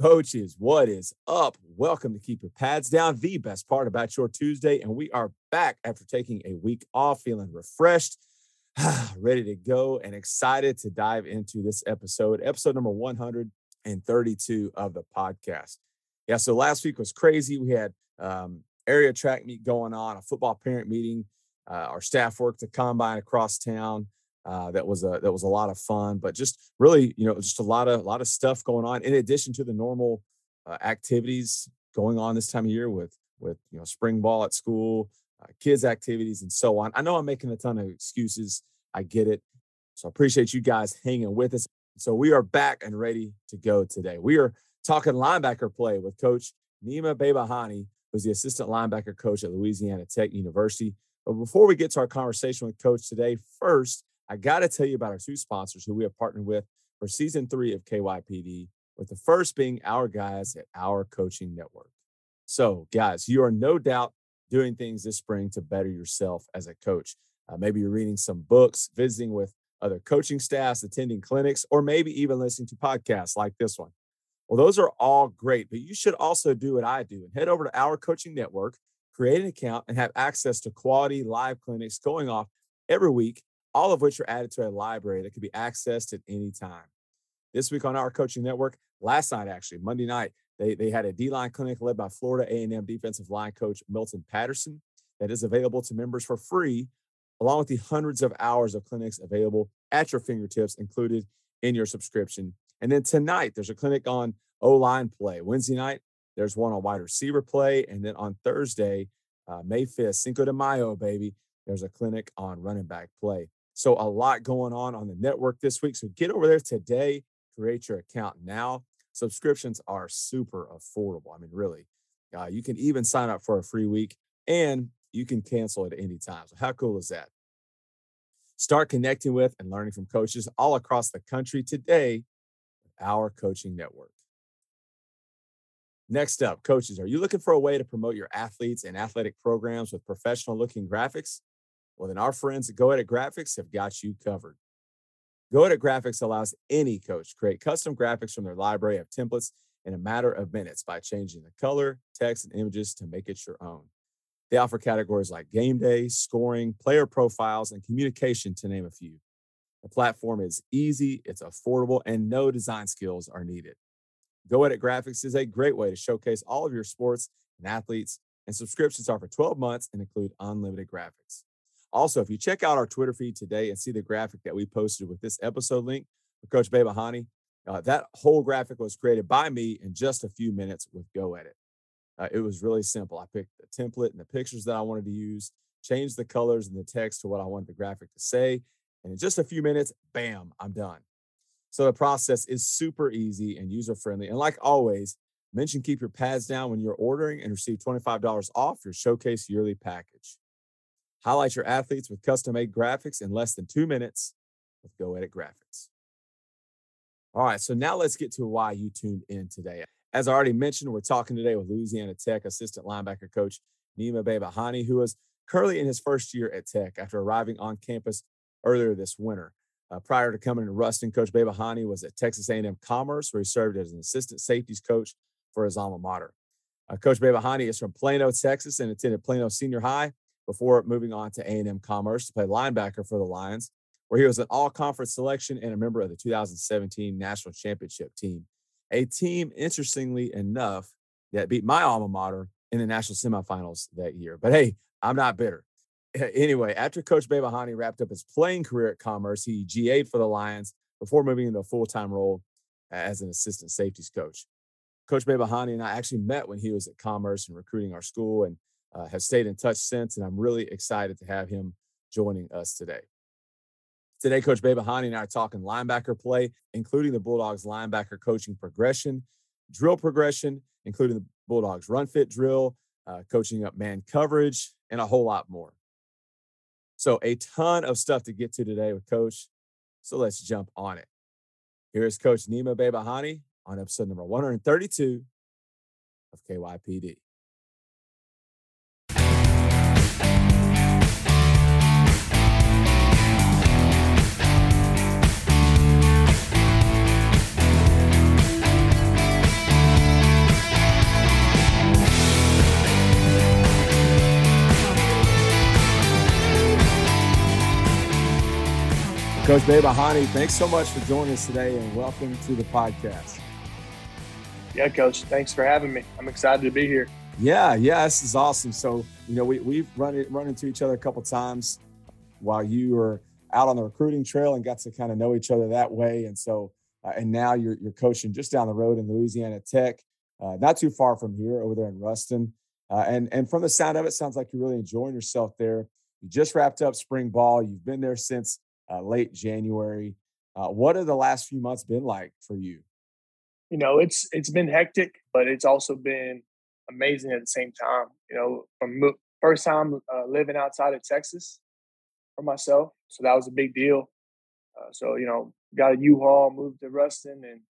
Coaches, what is up? Welcome to Keep Your Pads Down, the best part about your Tuesday. And we are back after taking a week off, feeling refreshed, ready to go, and excited to dive into this episode, episode number 132 of the podcast. Yeah, so last week was crazy. We had um, area track meet going on, a football parent meeting. Uh, our staff worked the combine across town. Uh, that was a that was a lot of fun, but just really, you know, just a lot of a lot of stuff going on in addition to the normal uh, activities going on this time of year with with you know spring ball at school, uh, kids activities, and so on. I know I'm making a ton of excuses. I get it. So I appreciate you guys hanging with us. So we are back and ready to go today. We are talking linebacker play with Coach Nima Babahani, who's the assistant linebacker coach at Louisiana Tech University. But before we get to our conversation with Coach today, first I got to tell you about our two sponsors who we have partnered with for season three of KYPD, with the first being our guys at our coaching network. So, guys, you are no doubt doing things this spring to better yourself as a coach. Uh, maybe you're reading some books, visiting with other coaching staffs, attending clinics, or maybe even listening to podcasts like this one. Well, those are all great, but you should also do what I do and head over to our coaching network, create an account, and have access to quality live clinics going off every week all of which are added to a library that can be accessed at any time. This week on our coaching network, last night actually, Monday night, they, they had a D-line clinic led by Florida A&M defensive line coach Milton Patterson that is available to members for free, along with the hundreds of hours of clinics available at your fingertips, included in your subscription. And then tonight, there's a clinic on O-line play. Wednesday night, there's one on wide receiver play. And then on Thursday, uh, May 5th, Cinco de Mayo, baby, there's a clinic on running back play. So a lot going on on the network this week. So get over there today, create your account now. Subscriptions are super affordable. I mean, really, uh, you can even sign up for a free week and you can cancel at any time. So how cool is that? Start connecting with and learning from coaches all across the country today our coaching network. Next up, coaches, are you looking for a way to promote your athletes and athletic programs with professional looking graphics? Well, then our friends at Go Edit Graphics have got you covered. Go Edit Graphics allows any coach to create custom graphics from their library of templates in a matter of minutes by changing the color, text, and images to make it your own. They offer categories like game day, scoring, player profiles, and communication, to name a few. The platform is easy, it's affordable, and no design skills are needed. Go Edit Graphics is a great way to showcase all of your sports and athletes, and subscriptions are for 12 months and include unlimited graphics. Also, if you check out our Twitter feed today and see the graphic that we posted with this episode link for Coach Babahani, uh, that whole graphic was created by me in just a few minutes with Go Edit. Uh, it was really simple. I picked the template and the pictures that I wanted to use, changed the colors and the text to what I wanted the graphic to say. And in just a few minutes, bam, I'm done. So the process is super easy and user friendly. And like always, mention keep your pads down when you're ordering and receive $25 off your showcase yearly package. Highlight your athletes with custom made graphics in less than two minutes with Go Edit Graphics. All right, so now let's get to why you tuned in today. As I already mentioned, we're talking today with Louisiana Tech assistant linebacker coach Nima Babahani, who is currently in his first year at Tech after arriving on campus earlier this winter. Uh, prior to coming to Ruston, Coach Babahani was at Texas A&M Commerce, where he served as an assistant safeties coach for his alma mater. Uh, coach Babahani is from Plano, Texas, and attended Plano Senior High before moving on to A&M Commerce to play linebacker for the Lions, where he was an all-conference selection and a member of the 2017 National Championship team. A team, interestingly enough, that beat my alma mater in the national semifinals that year. But hey, I'm not bitter. Anyway, after Coach Babahani wrapped up his playing career at Commerce, he GA'd for the Lions before moving into a full-time role as an assistant safeties coach. Coach Babahani and I actually met when he was at Commerce and recruiting our school, and uh, have stayed in touch since, and I'm really excited to have him joining us today. Today, Coach Babahani and I are talking linebacker play, including the Bulldogs linebacker coaching progression, drill progression, including the Bulldogs run fit drill, uh, coaching up man coverage, and a whole lot more. So, a ton of stuff to get to today with Coach. So, let's jump on it. Here's Coach Nima Babahani on episode number 132 of KYPD. Coach Babahani, thanks so much for joining us today and welcome to the podcast. Yeah, Coach, thanks for having me. I'm excited to be here. Yeah, yeah, this is awesome. So, you know, we, we've run, run into each other a couple times while you were out on the recruiting trail and got to kind of know each other that way. And so, uh, and now you're, you're coaching just down the road in Louisiana Tech, uh, not too far from here over there in Ruston. Uh, and, and from the sound of it, sounds like you're really enjoying yourself there. You just wrapped up spring ball. You've been there since uh, late January. Uh, what have the last few months been like for you? You know, it's it's been hectic, but it's also been amazing at the same time. You know, from first time uh, living outside of Texas for myself, so that was a big deal. Uh, so you know, got a U-Haul, moved to Ruston, and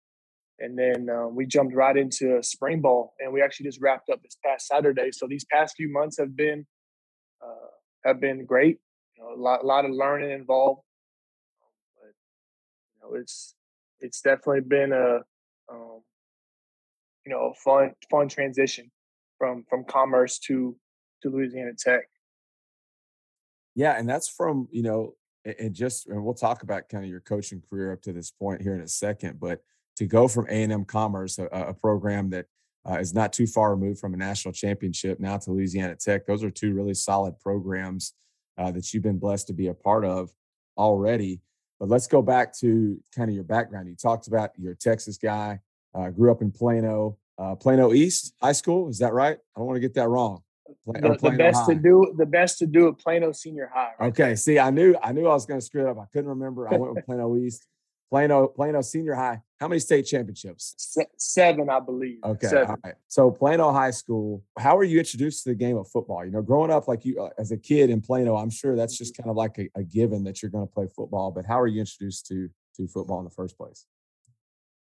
and then uh, we jumped right into spring ball, and we actually just wrapped up this past Saturday. So these past few months have been uh, have been great. You know, a lot, a lot of learning involved know, it's it's definitely been a um, you know fun fun transition from from commerce to to Louisiana Tech. Yeah, and that's from you know, and just and we'll talk about kind of your coaching career up to this point here in a second, but to go from A and M Commerce, a, a program that uh, is not too far removed from a national championship, now to Louisiana Tech, those are two really solid programs uh, that you've been blessed to be a part of already. But let's go back to kind of your background. You talked about you're a Texas guy, uh, grew up in Plano, uh, Plano East High School. Is that right? I don't want to get that wrong. the, the, best High. to do the best to do at Plano Senior High. Right okay, see, I knew I knew I was going to screw it up. I couldn't remember. I went with Plano East. Plano, Plano Senior High. How many state championships? seven, I believe. Okay, seven. all right. So Plano High School. How were you introduced to the game of football? You know, growing up like you uh, as a kid in Plano, I'm sure that's just kind of like a, a given that you're going to play football. But how are you introduced to to football in the first place?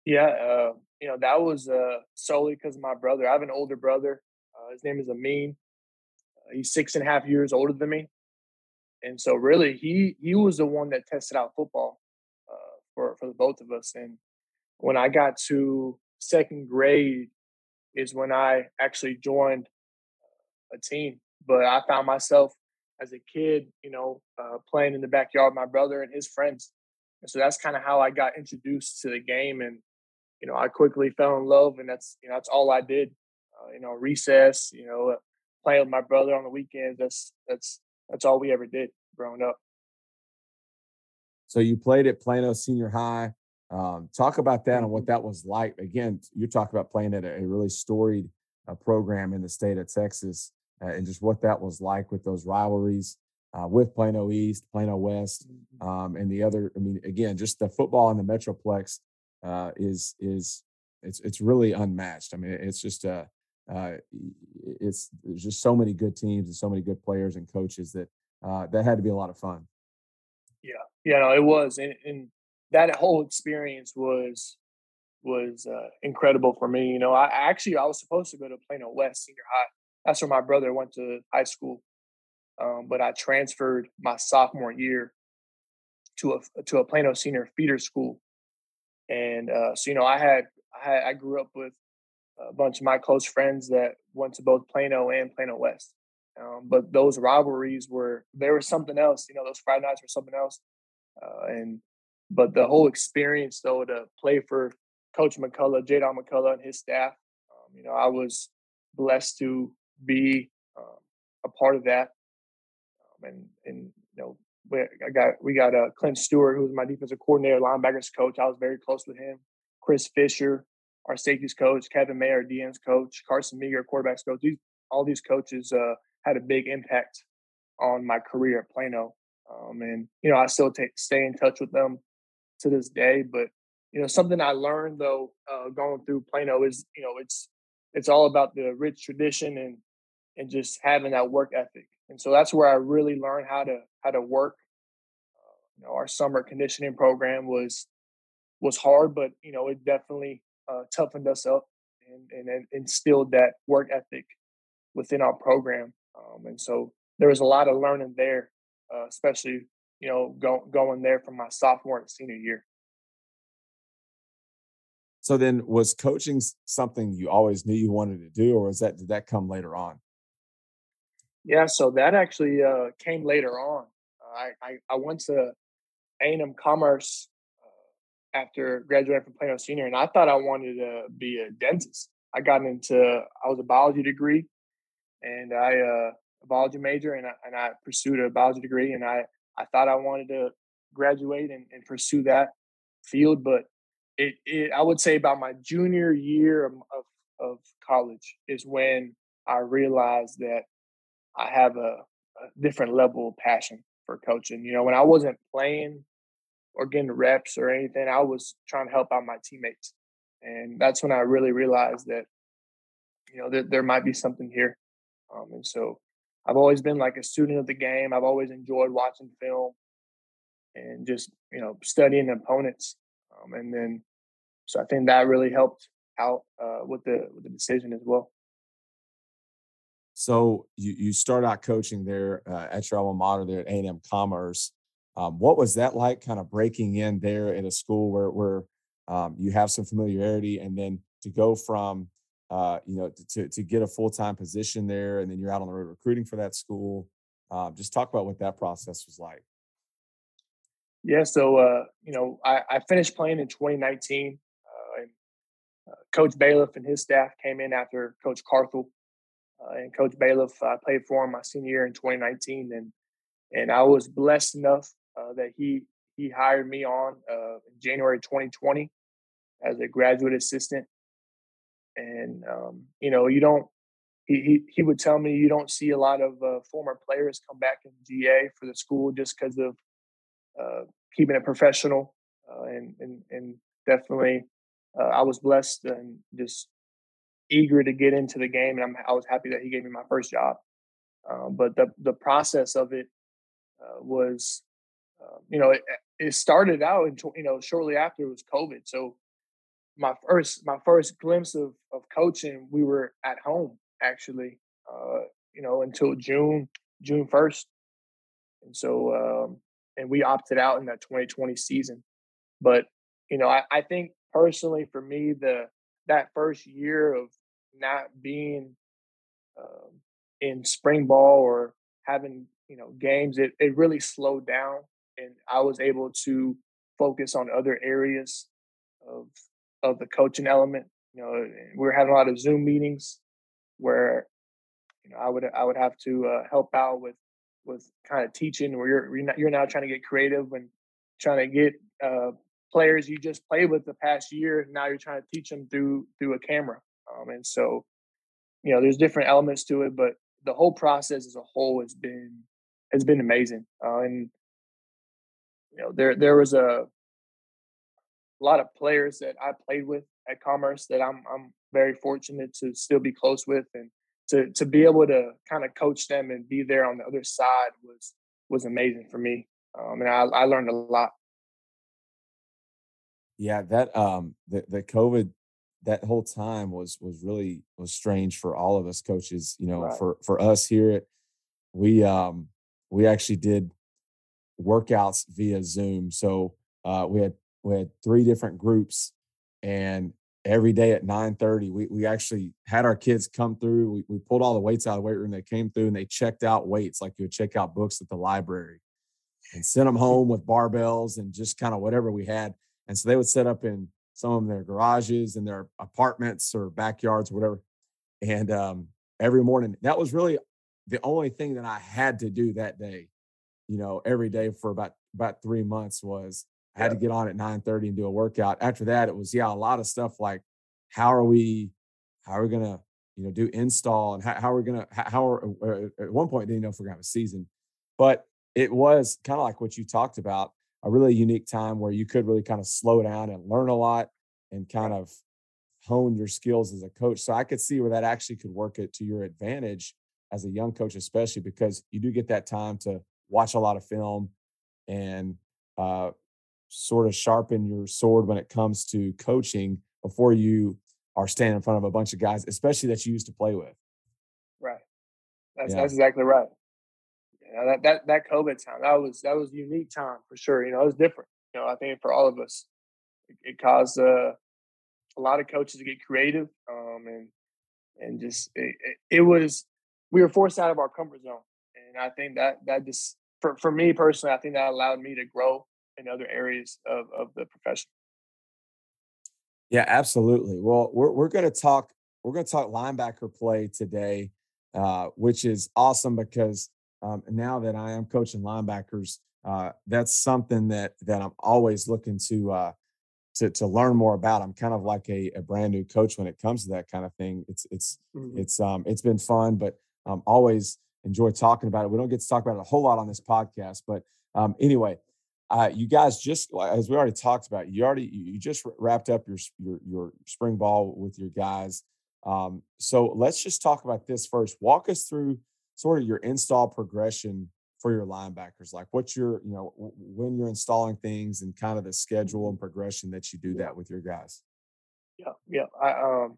Yeah, uh, you know that was uh, solely because of my brother. I have an older brother. Uh, his name is Amin. Uh, he's six and a half years older than me, and so really he he was the one that tested out football for for the both of us. And when I got to second grade, is when I actually joined a team. But I found myself as a kid, you know, uh, playing in the backyard with my brother and his friends. And so that's kind of how I got introduced to the game. And, you know, I quickly fell in love and that's, you know, that's all I did. Uh, you know, recess, you know, playing with my brother on the weekends. That's, that's, that's all we ever did growing up. So you played at Plano Senior High. Um, talk about that and what mm-hmm. that was like. Again, you're talking about playing at a, a really storied uh, program in the state of Texas uh, and just what that was like with those rivalries uh, with Plano East, Plano West, mm-hmm. um, and the other. I mean, again, just the football in the Metroplex uh, is is it's it's really unmatched. I mean, it's just a uh, it's there's just so many good teams and so many good players and coaches that uh, that had to be a lot of fun. You know, it was, and, and that whole experience was was uh, incredible for me. You know, I actually I was supposed to go to Plano West Senior High. That's where my brother went to high school, um, but I transferred my sophomore year to a to a Plano Senior feeder school, and uh, so you know I had I had I grew up with a bunch of my close friends that went to both Plano and Plano West. Um, but those rivalries were there was something else. You know, those Friday nights were something else. Uh, and but the whole experience though to play for Coach McCullough, Jadon McCullough, and his staff, um, you know, I was blessed to be um, a part of that. Um, and and you know, we I got we got uh, Clint Stewart, who was my defensive coordinator, linebackers coach. I was very close with him. Chris Fisher, our safeties coach, Kevin Mayer, DN's coach, Carson Meager, quarterbacks coach. These all these coaches uh, had a big impact on my career at Plano. Um, and you know, I still take, stay in touch with them to this day. But you know, something I learned though uh, going through Plano is you know it's it's all about the rich tradition and and just having that work ethic. And so that's where I really learned how to how to work. Uh, you know, our summer conditioning program was was hard, but you know, it definitely uh, toughened us up and, and instilled that work ethic within our program. Um, and so there was a lot of learning there, uh, especially you know go, going there from my sophomore and senior year. So then, was coaching something you always knew you wanted to do, or was that did that come later on? Yeah, so that actually uh, came later on. Uh, I, I, I went to A&M Commerce uh, after graduating from Plano Senior, and I thought I wanted to be a dentist. I got into I was a biology degree, and I uh, a biology major, and I, and I pursued a biology degree, and I I thought I wanted to graduate and, and pursue that field, but it, it I would say about my junior year of, of, college is when I realized that I have a, a different level of passion for coaching. You know, when I wasn't playing or getting reps or anything, I was trying to help out my teammates. And that's when I really realized that, you know, that there might be something here. Um, and so I've always been like a student of the game. I've always enjoyed watching film and just, you know, studying opponents. Um, and then, so I think that really helped out uh, with the with the decision as well. So you you start out coaching there uh, at your alma mater there at A and M Commerce. Um, what was that like? Kind of breaking in there in a school where where um, you have some familiarity, and then to go from uh, you know to to get a full time position there, and then you're out on the road recruiting for that school. Um, just talk about what that process was like. Yeah, so uh, you know, I, I, finished playing in 2019. Uh, and, uh, Coach Bailiff and his staff came in after Coach Carthel uh, and Coach Bailiff, I played for him my senior year in 2019, and and I was blessed enough that he he hired me on in January 2020 as a graduate assistant. And um, you know, you don't. He, he he would tell me you don't see a lot of uh, former players come back in GA for the school just because of uh, keeping it professional uh, and and and definitely I was blessed and just eager to get into the game, and I'm, I was happy that he gave me my first job. Um, but the the process of it uh, was, uh, you know, it, it started out, in, you know, shortly after it was COVID. So my first my first glimpse of of coaching, we were at home actually, uh, you know, until June June first, and so um, and we opted out in that 2020 season. But you know, I, I think personally for me the that first year of not being um, in spring ball or having you know games, it, it really slowed down, and I was able to focus on other areas of of the coaching element. You know, we were having a lot of Zoom meetings where you know I would I would have to uh, help out with with kind of teaching where you're you're, not, you're now trying to get creative and trying to get uh, players you just played with the past year. And now you're trying to teach them through through a camera, um, and so you know there's different elements to it, but the whole process as a whole has been has been amazing. Uh, and you know there there was a, a lot of players that I played with at Commerce that I'm I'm very fortunate to still be close with and to to be able to kind of coach them and be there on the other side was was amazing for me. Um, and I, I learned a lot yeah, that um the the COVID that whole time was was really was strange for all of us coaches. You know, right. for for us here at we um we actually did workouts via Zoom. So uh we had we had three different groups and every day at 9 30 we, we actually had our kids come through we, we pulled all the weights out of the weight room they came through and they checked out weights like you would check out books at the library and sent them home with barbells and just kind of whatever we had and so they would set up in some of their garages and their apartments or backyards or whatever. And um, every morning, that was really the only thing that I had to do that day. You know, every day for about about three months was I had yeah. to get on at 9 30 and do a workout. After that, it was yeah, a lot of stuff like how are we how are we gonna you know do install and how, how are we gonna how are uh, at one point didn't know if we're gonna have a season, but it was kind of like what you talked about a really unique time where you could really kind of slow down and learn a lot and kind of hone your skills as a coach. So I could see where that actually could work it to your advantage as a young coach, especially because you do get that time to watch a lot of film and uh, sort of sharpen your sword when it comes to coaching before you are standing in front of a bunch of guys, especially that you used to play with. Right. That's yeah. that's exactly right know, that that that COVID time that was that was a unique time for sure. You know, it was different. You know, I think for all of us, it, it caused uh, a lot of coaches to get creative, um, and and just it, it, it, was we were forced out of our comfort zone, and I think that that just for for me personally, I think that allowed me to grow in other areas of, of the profession. Yeah, absolutely. Well, we're we're going to talk we're going to talk linebacker play today, uh, which is awesome because um, now that I am coaching linebackers, uh, that's something that that I'm always looking to uh, to to learn more about. I'm kind of like a, a brand new coach when it comes to that kind of thing. It's it's mm-hmm. it's um it's been fun, but um always enjoy talking about it. We don't get to talk about it a whole lot on this podcast, but um anyway, uh, you guys just as we already talked about, you already you just wrapped up your your your spring ball with your guys. Um, so let's just talk about this first. Walk us through sort of your install progression for your linebackers? Like what's your, you know, when you're installing things and kind of the schedule and progression that you do that with your guys? Yeah, yeah. I um,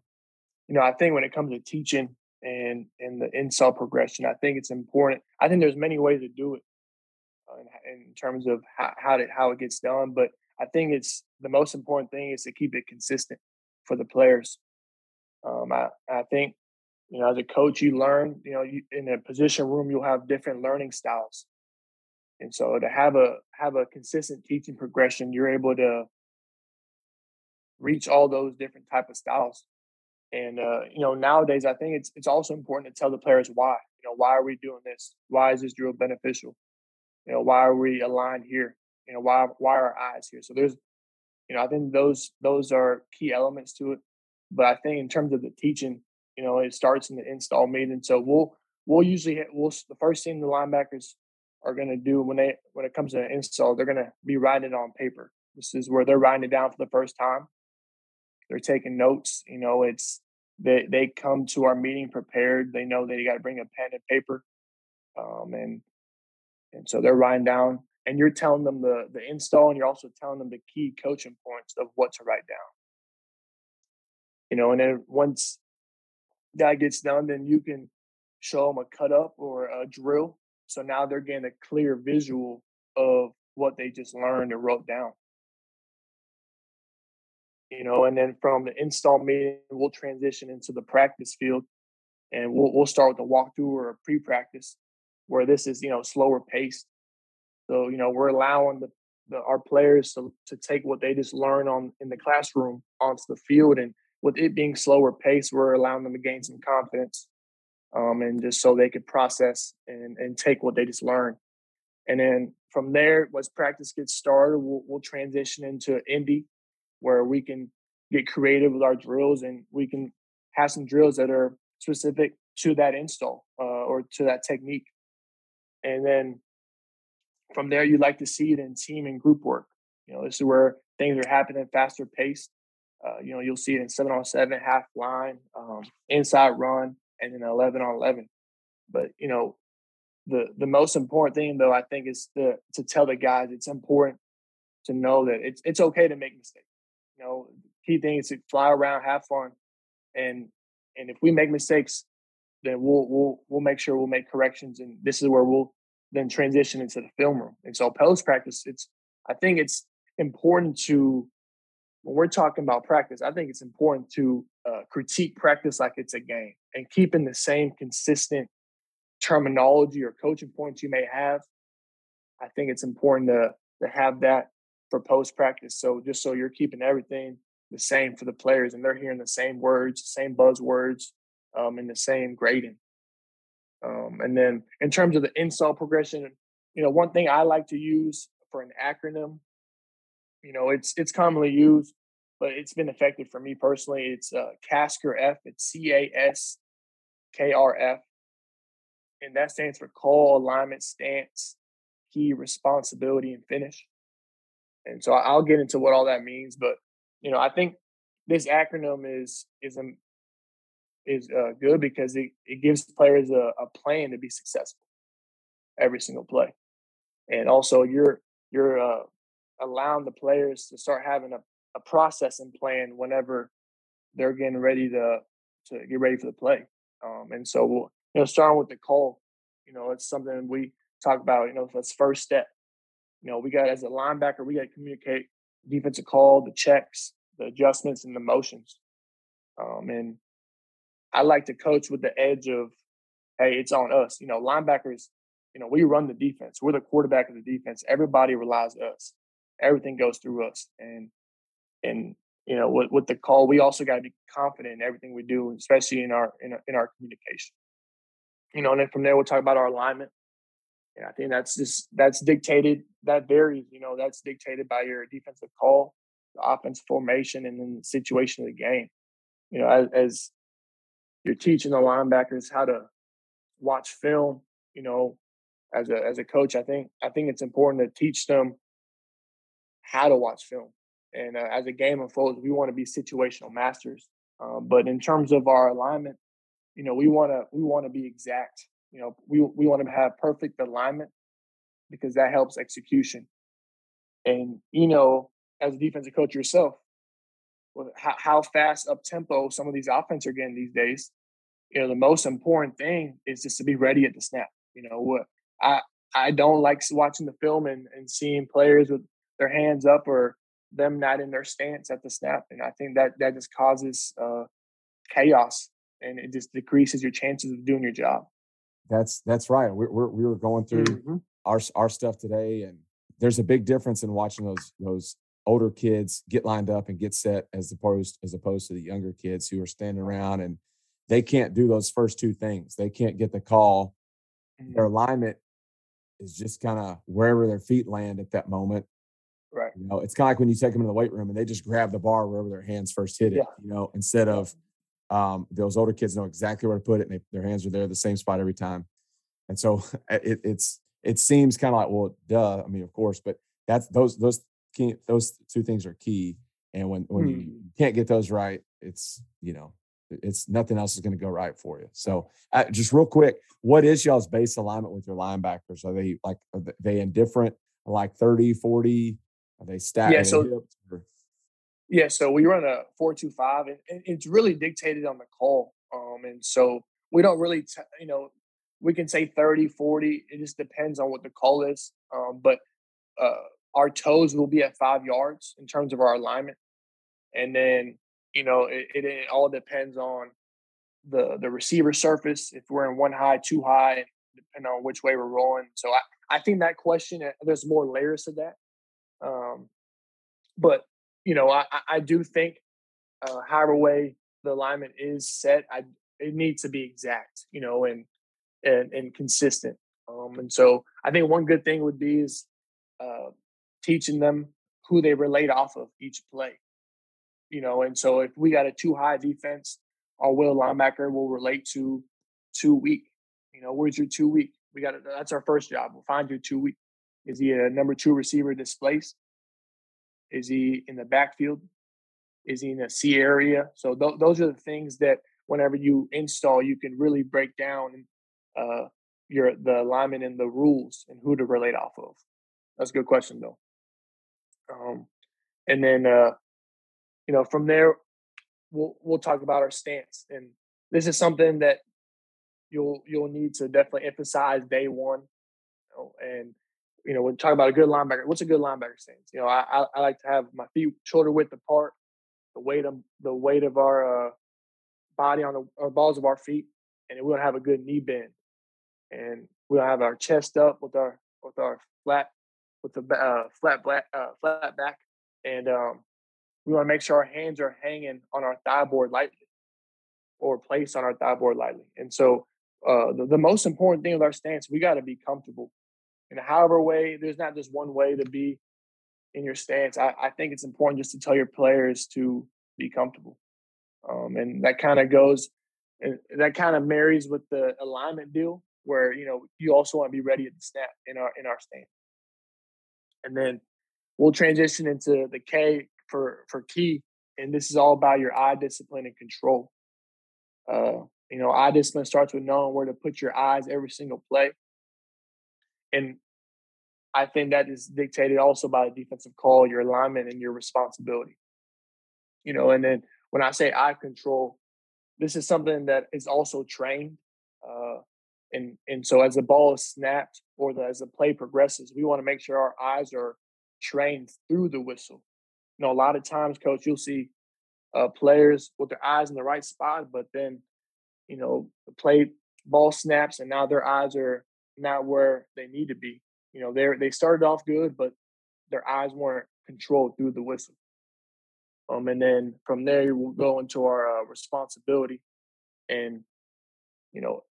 you know, I think when it comes to teaching and and the install progression, I think it's important. I think there's many ways to do it in, in terms of how how, to, how it gets done, but I think it's the most important thing is to keep it consistent for the players. Um, I I think you know, as a coach, you learn, you know, you, in a position room, you'll have different learning styles. And so to have a have a consistent teaching progression, you're able to reach all those different type of styles. And uh, you know, nowadays I think it's it's also important to tell the players why. You know, why are we doing this? Why is this drill beneficial? You know, why are we aligned here? You know, why why are our eyes here? So there's, you know, I think those those are key elements to it. But I think in terms of the teaching, you know, it starts in the install meeting. So we'll we'll usually we'll the first thing the linebackers are going to do when they when it comes to an install, they're going to be writing it on paper. This is where they're writing it down for the first time. They're taking notes. You know, it's they they come to our meeting prepared. They know they got to bring a pen and paper, um, and and so they're writing down. And you're telling them the the install, and you're also telling them the key coaching points of what to write down. You know, and then once that gets done, then you can show them a cut up or a drill. So now they're getting a clear visual of what they just learned and wrote down. You know, and then from the install meeting, we'll transition into the practice field and we'll we'll start with a walkthrough or a pre-practice where this is, you know, slower paced. So, you know, we're allowing the, the our players to, to take what they just learned on in the classroom onto the field and with it being slower pace, we're allowing them to gain some confidence, um, and just so they could process and and take what they just learned. And then from there, once practice gets started, we'll, we'll transition into indie, where we can get creative with our drills and we can have some drills that are specific to that install uh, or to that technique. And then from there, you'd like to see it in team and group work. You know, this is where things are happening faster paced uh, you know, you'll see it in seven on seven, half line, um, inside run, and then eleven on eleven. But you know, the the most important thing though, I think, is to to tell the guys it's important to know that it's it's okay to make mistakes. You know, key thing is to fly around, have fun, and and if we make mistakes, then we'll we'll we'll make sure we'll make corrections, and this is where we'll then transition into the film room. And so post practice, it's I think it's important to when we're talking about practice, I think it's important to uh, critique practice like it's a game and keeping the same consistent terminology or coaching points you may have. I think it's important to to have that for post practice. So just so you're keeping everything the same for the players and they're hearing the same words, same buzzwords, um, and the same grading. Um, and then in terms of the install progression, you know, one thing I like to use for an acronym you know, it's it's commonly used, but it's been effective for me personally. It's uh, CASKRF. It's C A S K R F, and that stands for call, alignment, stance, key, responsibility, and finish. And so I'll get into what all that means, but you know, I think this acronym is is a, um, is uh, good because it, it gives players a, a plan to be successful every single play, and also you're you're uh, allowing the players to start having a, a processing plan whenever they're getting ready to to get ready for the play. Um, and so we'll, you know, starting with the call, you know, it's something we talk about, you know, that's first step. You know, we got as a linebacker, we got to communicate defensive call, the checks, the adjustments, and the motions. Um, and I like to coach with the edge of, hey, it's on us. You know, linebackers, you know, we run the defense. We're the quarterback of the defense. Everybody relies us. everything goes through us. And and you know, with, with the call, we also got to be confident in everything we do, especially in our, in our in our communication. You know, and then from there we'll talk about our alignment. And I think that's just that's dictated that varies. You know, that's dictated by your defensive call, the offense formation, and then the situation of the game. You know, as, as you're teaching the linebackers how to watch film, you know, as a as a coach, I think I think it's important to teach them how to watch film. And uh, as a game unfolds, we want to be situational masters. Um, but in terms of our alignment, you know, we want to we want to be exact. You know, we we want to have perfect alignment because that helps execution. And you know, as a defensive coach yourself, how, how fast up tempo some of these offenses are getting these days, you know, the most important thing is just to be ready at the snap. You know, what I I don't like watching the film and, and seeing players with their hands up or them not in their stance at the snap, and I think that that just causes uh, chaos and it just decreases your chances of doing your job. That's that's right. We we're, we were going through mm-hmm. our our stuff today, and there's a big difference in watching those those older kids get lined up and get set as opposed as opposed to the younger kids who are standing around and they can't do those first two things. They can't get the call. Their mm-hmm. alignment is just kind of wherever their feet land at that moment. Right. You know, it's kind of like when you take them in the weight room and they just grab the bar wherever their hands first hit it. Yeah. You know, instead of um, those older kids know exactly where to put it, and they, their hands are there the same spot every time. And so it, it's it seems kind of like well, duh. I mean, of course, but that's those those key, those two things are key. And when when mm. you can't get those right, it's you know it's nothing else is going to go right for you. So, uh, just real quick, what is y'all's base alignment with your linebackers? Are they like are they indifferent, like 30, 40? Are they stacked? Yeah, so yeah, so we run a four two five, and, and it's really dictated on the call. Um, and so we don't really, t- you know, we can say 30, 40. It just depends on what the call is. Um, but uh, our toes will be at five yards in terms of our alignment, and then you know it, it, it all depends on the the receiver surface. If we're in one high, two high, depending on which way we're rolling. So I, I think that question uh, there's more layers to that. Um, but you know, I, I do think, uh, however way the alignment is set, I it needs to be exact, you know, and and and consistent. Um, and so I think one good thing would be is uh, teaching them who they relate off of each play. You know, and so if we got a two high defense, our will linebacker will relate to two weak. You know, where's your two weak? We got it. that's our first job. We'll find your two weak. Is he a number two receiver displaced? Is he in the backfield? Is he in the C area? So th- those are the things that whenever you install, you can really break down uh, your the alignment and the rules and who to relate off of. That's a good question though. Um, and then uh, you know from there we'll we'll talk about our stance and this is something that you'll you'll need to definitely emphasize day one you know, and you know, when talk about a good linebacker, what's a good linebacker stance? You know, I, I, I like to have my feet shoulder width apart, the weight of the weight of our uh, body on the our balls of our feet, and we're gonna have a good knee bend, and we'll have our chest up with our with our flat with the uh, flat black uh, flat back, and um, we want to make sure our hands are hanging on our thigh board lightly, or placed on our thigh board lightly. And so, uh, the, the most important thing with our stance, we got to be comfortable in however way, there's not just one way to be in your stance. I, I think it's important just to tell your players to be comfortable. Um, and that kind of goes, and that kind of marries with the alignment deal, where you know you also want to be ready at the snap in our in our stance. And then we'll transition into the K for for key, and this is all about your eye discipline and control. Uh, you know, eye discipline starts with knowing where to put your eyes every single play and I think that is dictated also by the defensive call, your alignment, and your responsibility. You know, and then when I say eye control, this is something that is also trained. Uh, and and so as the ball is snapped or the, as the play progresses, we want to make sure our eyes are trained through the whistle. You know, a lot of times, coach, you'll see uh, players with their eyes in the right spot, but then, you know, the play ball snaps and now their eyes are not where they need to be. You know, they they started off good, but their eyes weren't controlled through the whistle. Um, and then from there we'll go into our uh, responsibility, and you know,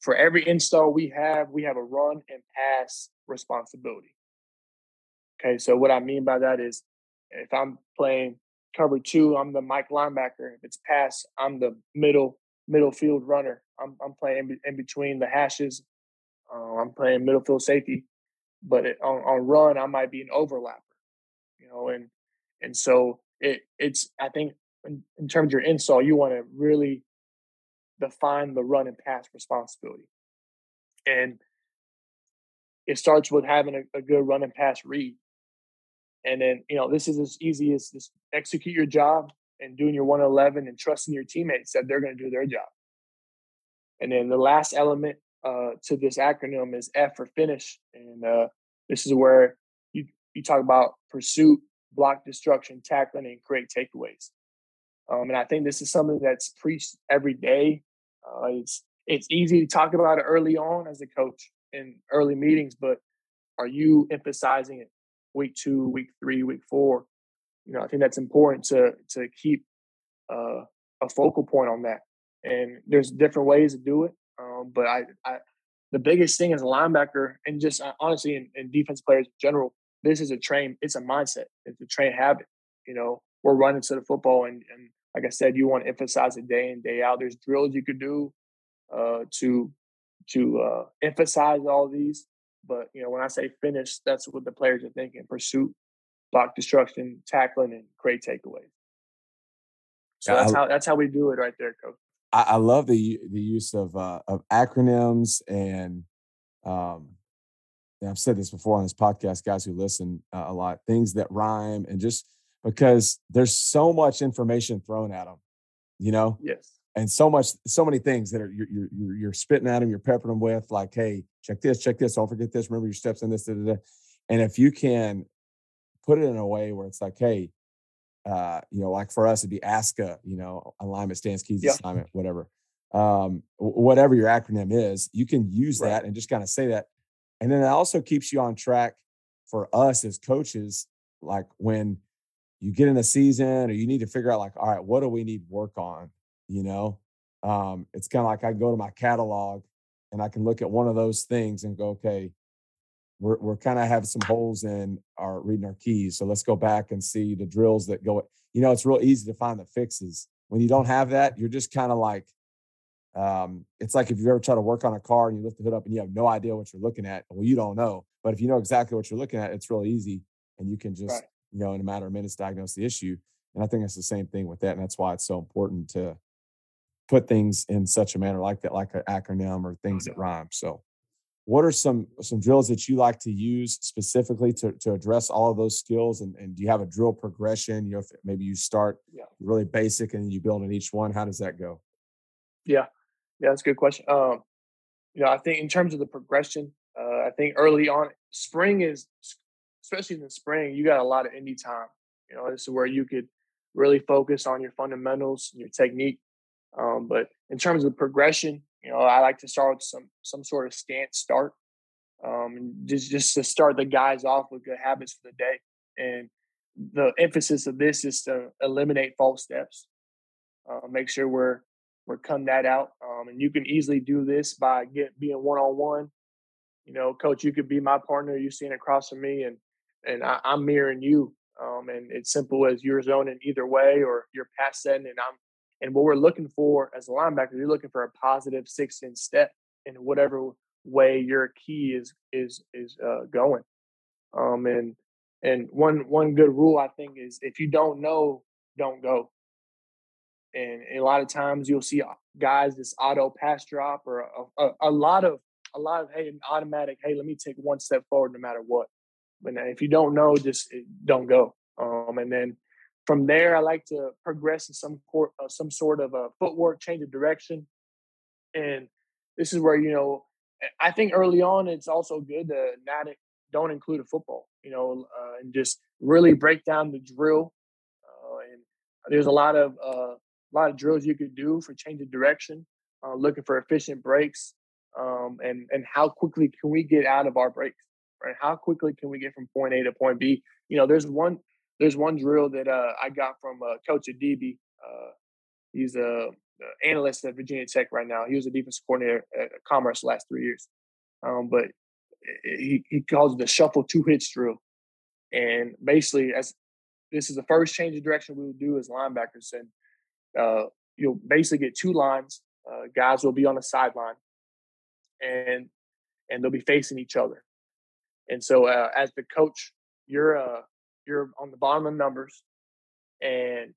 for every install we have, we have a run and pass responsibility. Okay, so what I mean by that is, if I'm playing cover two, I'm the Mike linebacker. If it's pass, I'm the middle middle field runner. I'm I'm playing in between the hashes. Uh, I'm playing middle field safety, but it, on on run, I might be an overlapper. You know, and and so it it's I think in, in terms of your install, you want to really define the run and pass responsibility, and it starts with having a, a good run and pass read. And then, you know, this is as easy as just execute your job and doing your 111 and trusting your teammates that they're going to do their job. And then the last element uh, to this acronym is F for finish. And uh, this is where you, you talk about pursuit, block destruction, tackling, and create takeaways. Um, and I think this is something that's preached every day. Uh, it's it's easy to talk about it early on as a coach in early meetings, but are you emphasizing it week two, week three, week four? You know, I think that's important to to keep uh, a focal point on that. And there's different ways to do it, um, but I, I the biggest thing as a linebacker and just uh, honestly in, in defense players in general, this is a train. It's a mindset. It's a train habit. You know, we're running to the football, and, and like I said, you want to emphasize it day in day out. There's drills you could do uh, to to uh, emphasize all these. But you know, when I say finish, that's what the players are thinking: pursuit, block destruction, tackling, and create takeaways. So that's how that's how we do it right there, coach. I, I love the the use of uh, of acronyms and um, and I've said this before on this podcast, guys who listen uh, a lot, things that rhyme and just because there's so much information thrown at them, you know. Yes and so much, so many things that are you're you're, you're spitting at them, you're peppering them with, like, hey, check this, check this, don't forget this, remember your steps in this, da, da, da. and if you can put it in a way where it's like, hey, uh, you know, like for us, it'd be ASCA, you know, alignment, stance, keys, yeah. assignment, whatever, um, whatever your acronym is, you can use right. that and just kind of say that, and then it also keeps you on track for us as coaches, like when you get in a season or you need to figure out like, all right, what do we need work on? You know um, it's kind of like i go to my catalog and i can look at one of those things and go okay we're, we're kind of having some holes in our reading our keys so let's go back and see the drills that go you know it's real easy to find the fixes when you don't have that you're just kind of like um, it's like if you ever try to work on a car and you lift the hood up and you have no idea what you're looking at well you don't know but if you know exactly what you're looking at it's real easy and you can just right. you know in a matter of minutes diagnose the issue and i think it's the same thing with that and that's why it's so important to put things in such a manner like that, like an acronym or things that rhyme. So, what are some some drills that you like to use specifically to, to address all of those skills? And, and do you have a drill progression? You know, if maybe you start yeah. really basic and you build on each one. How does that go? Yeah, yeah, that's a good question. Um, you know, I think in terms of the progression, uh, I think early on, spring is especially in the spring, you got a lot of indie time. You know, this is where you could really focus on your fundamentals, your technique, um, but in terms of progression, you know, I like to start with some some sort of stance start, um, and just just to start the guys off with good habits for the day. And the emphasis of this is to eliminate false steps. Uh, make sure we're we're cutting that out, um, and you can easily do this by get being one on one. You know, coach, you could be my partner. You sitting across from me, and and I, am mirroring you. Um, and it's simple as you're zoning either way, or you're pass setting, and I'm and what we're looking for as a linebacker, you're looking for a positive six inch step in whatever way your key is is is uh, going. Um, and and one one good rule I think is if you don't know, don't go. And a lot of times you'll see guys this auto pass drop or a, a, a lot of a lot of hey automatic hey let me take one step forward no matter what. But if you don't know, just eh, don't go. Um, and then from there, I like to progress in some court, uh, some sort of a footwork change of direction, and this is where you know I think early on it's also good to not don't include a football, you know, uh, and just really break down the drill. Uh, and there's a lot of uh, a lot of drills you could do for change of direction, uh, looking for efficient breaks, um, and and how quickly can we get out of our breaks, right? How quickly can we get from point A to point B? You know, there's one there's one drill that uh, I got from uh, Coach Adibi. Uh, he's a, a, analyst at Virginia Tech right now. He was a defensive coordinator at Commerce last three years, um, but he he calls it the shuffle two hits drill. And basically, as this is the first change of direction we will do as linebackers, and uh, you'll basically get two lines. Uh, guys will be on the sideline, and and they'll be facing each other. And so, uh, as the coach, you're uh, you're on the bottom of numbers, and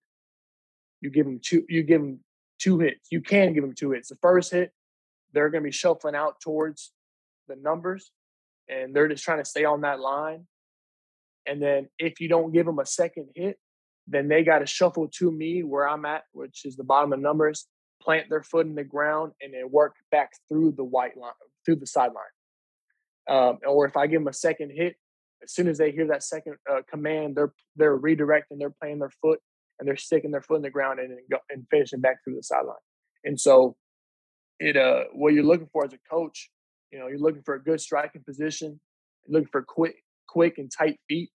you give them two. You give them two hits. You can give them two hits. The first hit, they're going to be shuffling out towards the numbers, and they're just trying to stay on that line. And then if you don't give them a second hit, then they got to shuffle to me where I'm at, which is the bottom of numbers, plant their foot in the ground, and then work back through the white line, through the sideline. Um, or if I give them a second hit, as soon as they hear that second uh, command, they're they're redirecting, they're playing their foot, and they're sticking their foot in the ground and and, go, and finishing back through the sideline. And so, it uh, what you're looking for as a coach, you know, you're looking for a good striking position, looking for quick, quick and tight feet,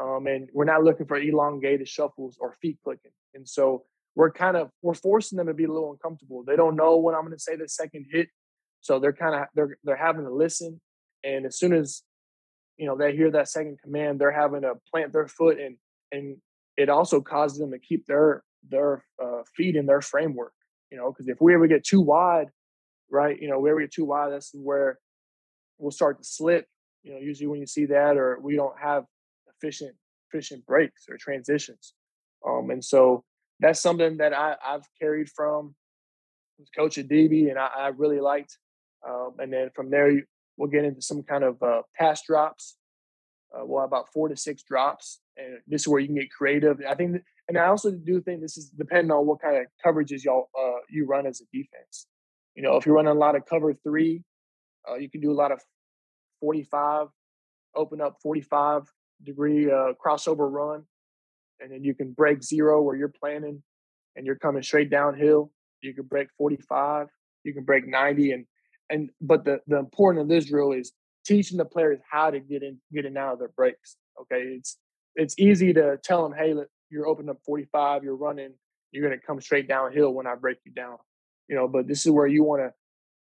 um, and we're not looking for elongated shuffles or feet clicking. And so we're kind of we're forcing them to be a little uncomfortable. They don't know when I'm going to say the second hit, so they're kind of they're they're having to listen. And as soon as you know they hear that second command, they're having to plant their foot and and it also causes them to keep their their uh, feet in their framework. You know, because if we ever get too wide, right? You know, where we ever get too wide, that's where we'll start to slip. You know, usually when you see that, or we don't have efficient efficient breaks or transitions. Um, and so that's something that I, I've carried from Coach Adibi, and I, I really liked. Um, and then from there, we'll get into some kind of uh, pass drops. Uh, we'll have about four to six drops, and this is where you can get creative. I think, and I also do think this is depending on what kind of coverages y'all uh, you run as a defense. You know, if you're running a lot of cover three, uh, you can do a lot of 45, open up 45 degree uh, crossover run, and then you can break zero where you're planning and you're coming straight downhill. You can break 45, you can break 90, and and but the the important of this drill is teaching the players how to get in get in out of their breaks. Okay, it's it's easy to tell them, hey, you're opening up 45, you're running, you're gonna come straight downhill when I break you down. You know, but this is where you want to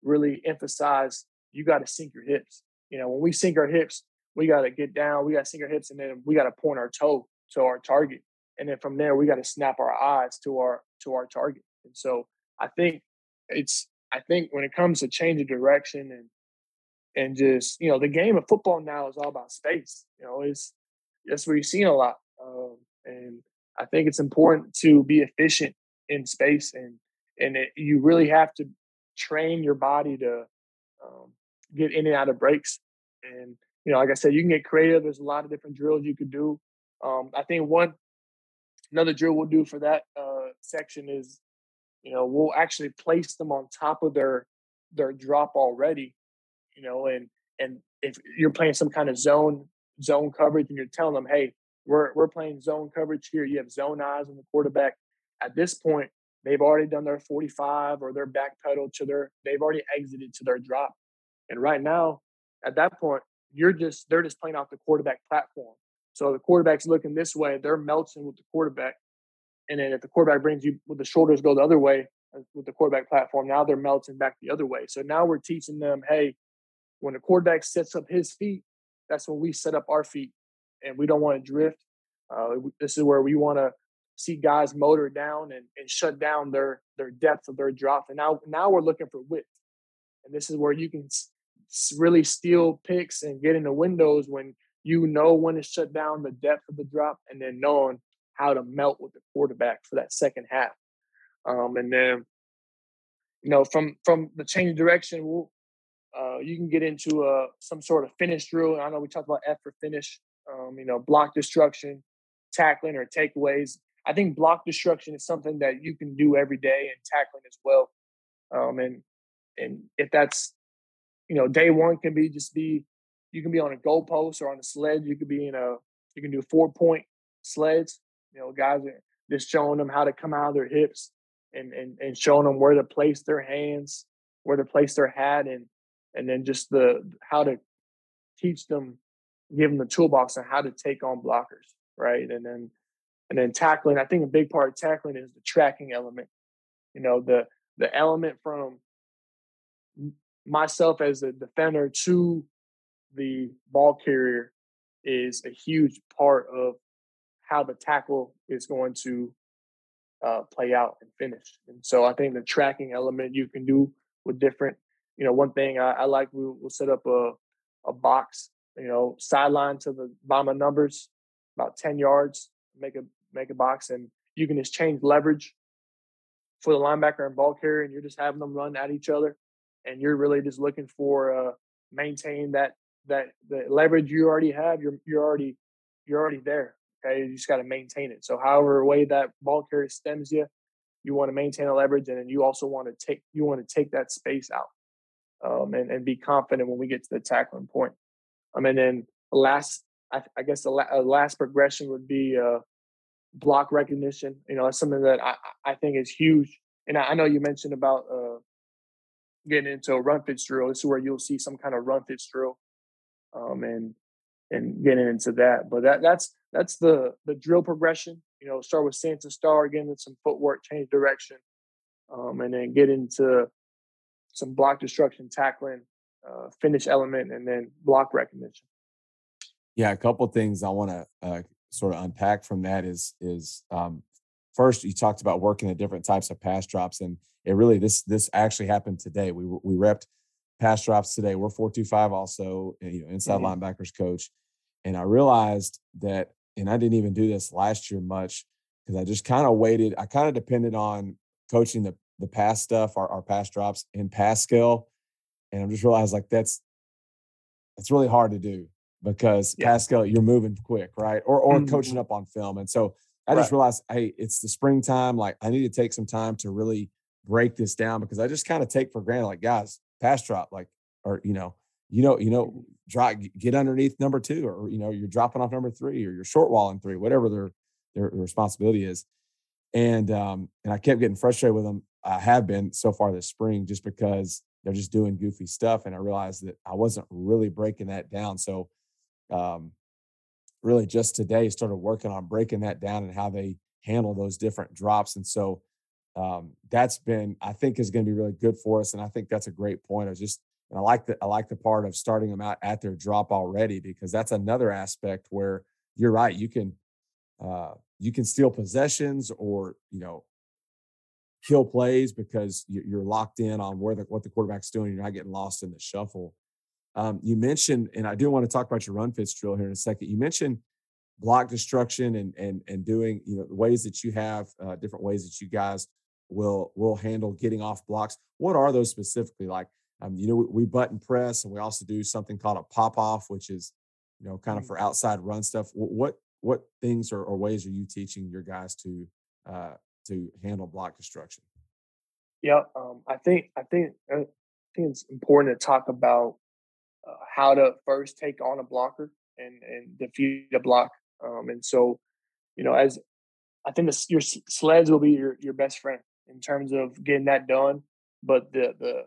really emphasize you got to sink your hips. You know, when we sink our hips, we got to get down, we got to sink our hips, and then we got to point our toe to our target, and then from there we got to snap our eyes to our to our target. And so I think it's I think when it comes to change of direction and and just you know the game of football now is all about space. You know, it's that's where you're seeing a lot, um, and I think it's important to be efficient in space, and and it, you really have to train your body to um, get in and out of breaks. And you know, like I said, you can get creative. There's a lot of different drills you could do. Um, I think one another drill we'll do for that uh, section is, you know, we'll actually place them on top of their their drop already, you know, and and if you're playing some kind of zone zone coverage and you're telling them, hey, we're we're playing zone coverage here. You have zone eyes on the quarterback. At this point, they've already done their 45 or their back pedal to their they've already exited to their drop. And right now, at that point, you're just they're just playing off the quarterback platform. So the quarterback's looking this way, they're melting with the quarterback. And then if the quarterback brings you with the shoulders go the other way uh, with the quarterback platform, now they're melting back the other way. So now we're teaching them, hey, when the quarterback sets up his feet, that's when we set up our feet, and we don't want to drift. Uh, this is where we want to see guys motor down and, and shut down their their depth of their drop. And now now we're looking for width, and this is where you can really steal picks and get into windows when you know when to shut down the depth of the drop and then knowing how to melt with the quarterback for that second half. Um, and then, you know, from from the change of direction, we'll, uh, you can get into uh, some sort of finish drill. I know we talked about effort finish, um, you know, block destruction, tackling or takeaways. I think block destruction is something that you can do every day and tackling as well. Um, and and if that's you know, day one can be just be you can be on a goalpost or on a sled. You could be in a you can do four point sleds. You know, guys are just showing them how to come out of their hips and and and showing them where to place their hands, where to place their hat, and and then just the how to teach them give them the toolbox on how to take on blockers, right? And then and then tackling. I think a big part of tackling is the tracking element. You know, the the element from myself as a defender to the ball carrier is a huge part of how the tackle is going to uh, play out and finish. And so I think the tracking element you can do with different, you know, one thing I, I like, we, will set up a, a box, you know, sideline to the bottom of numbers, about 10 yards, make a, make a box and you can just change leverage for the linebacker and ball carrier and you're just having them run at each other and you're really just looking for uh maintain that that the leverage you already have you're you're already you're already there okay you just got to maintain it so however way that ball carrier stems you you want to maintain a leverage and then you also want to take you want to take that space out um, and, and be confident when we get to the tackling point um, and then the last I, I guess the la- uh, last progression would be uh, block recognition. You know, that's something that I, I think is huge. And I, I know you mentioned about uh, getting into a run fits drill. This is where you'll see some kind of run fits drill, um, and and getting into that. But that that's that's the the drill progression. You know, start with stance and star, get into some footwork, change direction, um, and then get into some block destruction, tackling, uh, finish element, and then block recognition. Yeah, a couple things I want to uh, sort of unpack from that is is um, first you talked about working the different types of pass drops, and it really this this actually happened today. We we repped pass drops today. We're four two five also, eh, you know, inside mm-hmm. linebackers coach, and I realized that, and I didn't even do this last year much because I just kind of waited. I kind of depended on coaching the the pass stuff, our, our pass drops in pass skel, and I'm just realized like that's it's really hard to do because yeah. pass skel, you're moving quick, right? Or or mm-hmm. coaching up on film. And so I right. just realized, hey, it's the springtime. Like I need to take some time to really break this down because I just kind of take for granted, like guys, pass drop, like, or you know, you know, you know. Drop get underneath number two, or you know, you're dropping off number three, or you're short walling three, whatever their their, responsibility is. And um, and I kept getting frustrated with them. I have been so far this spring just because they're just doing goofy stuff. And I realized that I wasn't really breaking that down. So um, really just today started working on breaking that down and how they handle those different drops. And so um, that's been, I think, is going to be really good for us. And I think that's a great point. I just, and I like the, I like the part of starting them out at their drop already because that's another aspect where you're right. You can, uh, you can steal possessions or you know kill plays because you're locked in on where the what the quarterback's doing. You're not getting lost in the shuffle. Um, you mentioned, and I do want to talk about your run fits drill here in a second. You mentioned block destruction and and and doing you know ways that you have uh, different ways that you guys will will handle getting off blocks. What are those specifically? Like, um, you know, we, we, button press, and we also do something called a pop off, which is you know kind of mm. for outside run stuff. What what things or, or ways are you teaching your guys to uh, to handle block destruction? Yeah, um, I think I think uh, I think it's important to talk about uh, how to first take on a blocker and and defeat a block. Um, and so, you know, as I think the, your sleds will be your, your best friend in terms of getting that done. But the the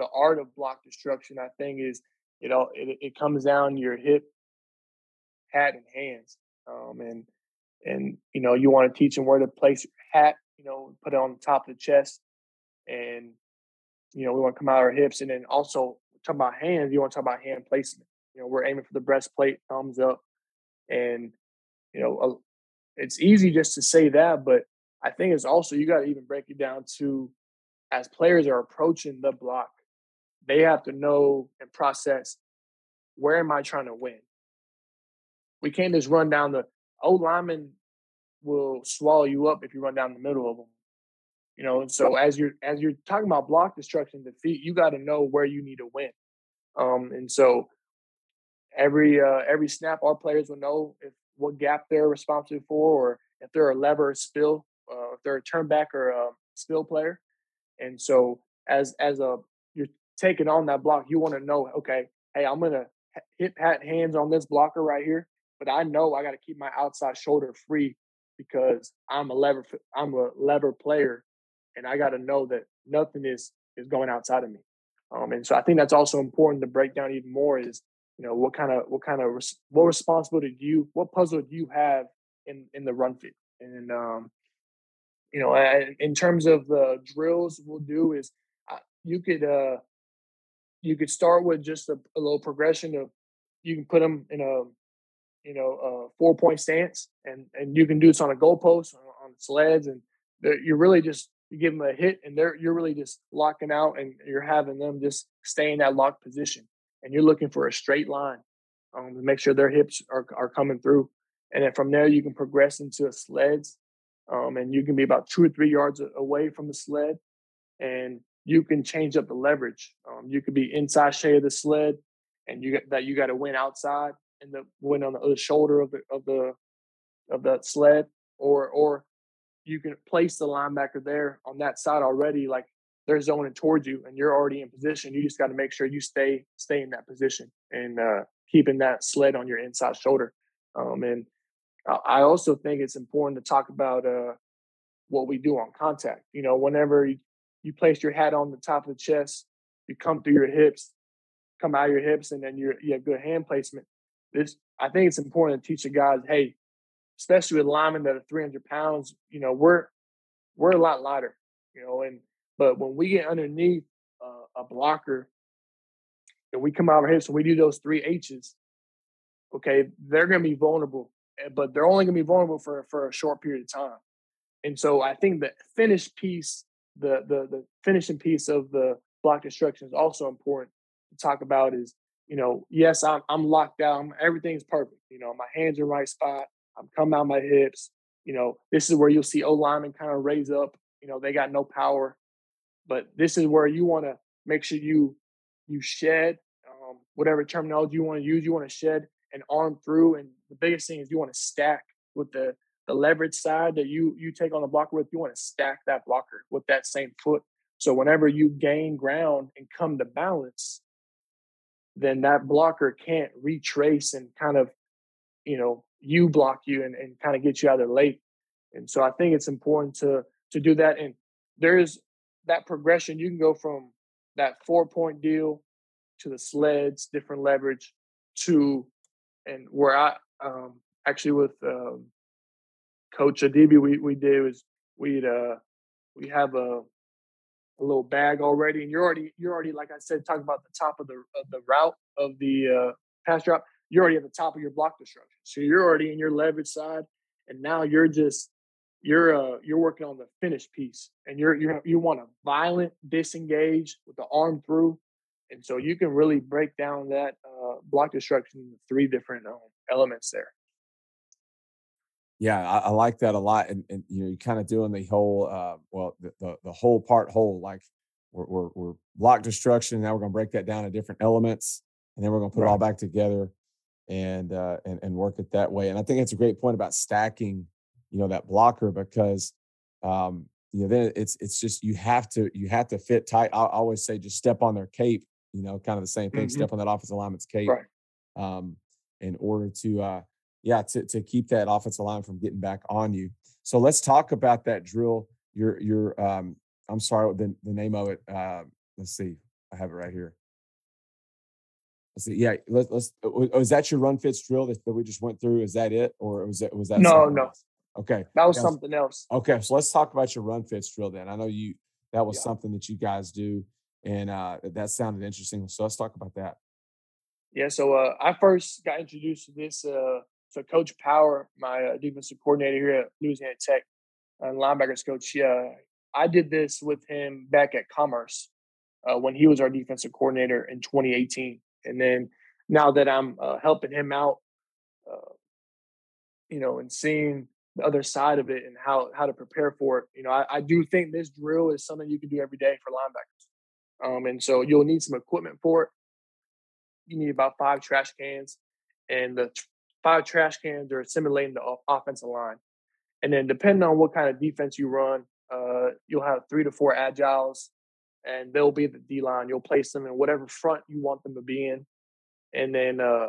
the art of block destruction, I think, is you know it, it comes down your hip, hat, and hands. Um, and and you know you want to teach them where to place your hat. You know, put it on the top of the chest, and you know we want to come out our hips, and then also talk about hands, you want to talk about hand placement. You know, we're aiming for the breastplate, thumbs up, and you know, it's easy just to say that, but I think it's also you got to even break it down to as players are approaching the block, they have to know and process where am I trying to win. We can't just run down the old lineman will swallow you up if you run down the middle of them. You know, and so as you're as you're talking about block destruction defeat, you got to know where you need to win. Um, and so every uh, every snap, our players will know if what gap they're responsible for, or if they're a lever spill, uh, if they're a turn back or a spill player. And so as as a taking on that block, you want to know, okay, hey, I'm gonna hit hands on this blocker right here, but I know I got to keep my outside shoulder free because I'm a lever I'm a lever player and I got to know that nothing is is going outside of me. Um, and so I think that's also important to break down even more is you know what kind of what kind of what responsibility do you what puzzle do you have in in the run fit and um you know in terms of the drills we'll do is uh, you could uh you could start with just a, a little progression of you can put them in a you know a four point stance and and you can do this on a goalpost on, on sleds and you're really just you give them a hit and they're you're really just locking out and you're having them just stay in that locked position and you're looking for a straight line um, to make sure their hips are, are coming through and then from there you can progress into a sleds um, and you can be about two or three yards away from the sled and you can change up the leverage um, you could be inside shade of the sled and you got that you got to win outside and the win on the other shoulder of the of the of the sled or or you can place the linebacker there on that side already, like they're zoning towards you and you're already in position. You just got to make sure you stay stay in that position and uh, keeping that sled on your inside shoulder. Um, and I also think it's important to talk about uh, what we do on contact. You know, whenever you, place your hat on the top of the chest, you come through your hips, come out your hips, and then you you have good hand placement. This I think it's important to teach the guys, hey, especially with linemen that are 300 pounds, you know, we're we're a lot lighter, you know, and but when we get underneath uh, a blocker and we come out of our hips and we do those three H's, okay, they're going to be vulnerable, eh, but they're only going to be vulnerable for for a short period of time. And so I think the finish piece, the the the finishing piece of the block destruction is also important to talk about. Is you know, yes, I'm I'm locked down, everything's perfect. You know, my hands are right spot. I'm coming out my hips. You know, this is where you'll see O linemen kind of raise up. You know, they got no power, but this is where you want to make sure you you shed um, whatever terminology you want to use. You want to shed and arm through, and the biggest thing is you want to stack with the the leverage side that you you take on the blocker with. You want to stack that blocker with that same foot. So whenever you gain ground and come to balance, then that blocker can't retrace and kind of, you know, you block you and, and kind of get you out of there late. And so I think it's important to to do that. And there's that progression. You can go from that four point deal to the sleds, different leverage, to and where I um, actually with um, Coach Adibi, we we did was we'd uh we have a a little bag already, and you're already you're already like I said, talking about the top of the of the route of the uh, pass drop you're already at the top of your block destruction. So you're already in your leverage side, and now you're just you're uh you're working on the finish piece, and you're you you want a violent disengage with the arm through, and so you can really break down that uh, block destruction into three different um, elements there. Yeah, I, I, like that a lot, and, and you know, you're kind of doing the whole uh, well, the, the, the whole part whole. Like we're, we're, we're block destruction. Now we're going to break that down to different elements, and then we're going to put right. it all back together and uh, and and work it that way. And I think it's a great point about stacking, you know, that blocker because um, you know then it's it's just you have to you have to fit tight. I always say just step on their cape, you know, kind of the same thing. Mm-hmm. Step on that offensive lineman's cape, right. um, in order to uh, yeah to to keep that offensive line from getting back on you. So let's talk about that drill. Your your um, I'm sorry the the name of it. Uh, let's see, I have it right here. Let's see. Yeah, let, us Was that your run fits drill that, that we just went through? Is that it, or was that was that? No, no. Else? Okay, that was something else. Okay, so let's talk about your run fits drill. Then I know you that was yeah. something that you guys do, and uh, that sounded interesting. So let's talk about that. Yeah. So uh, I first got introduced to this. Uh, so Coach Power, my uh, defensive coordinator here at Louisiana Tech, and linebackers coach. Yeah, I did this with him back at Commerce uh, when he was our defensive coordinator in 2018. And then now that I'm uh, helping him out, uh, you know, and seeing the other side of it and how how to prepare for it, you know, I, I do think this drill is something you can do every day for linebackers. Um, and so you'll need some equipment for it. You need about five trash cans, and the five trash cans are simulating the offensive line. And then depending on what kind of defense you run, uh, you'll have three to four agiles and they'll be the D line. You'll place them in whatever front you want them to be in. And then uh,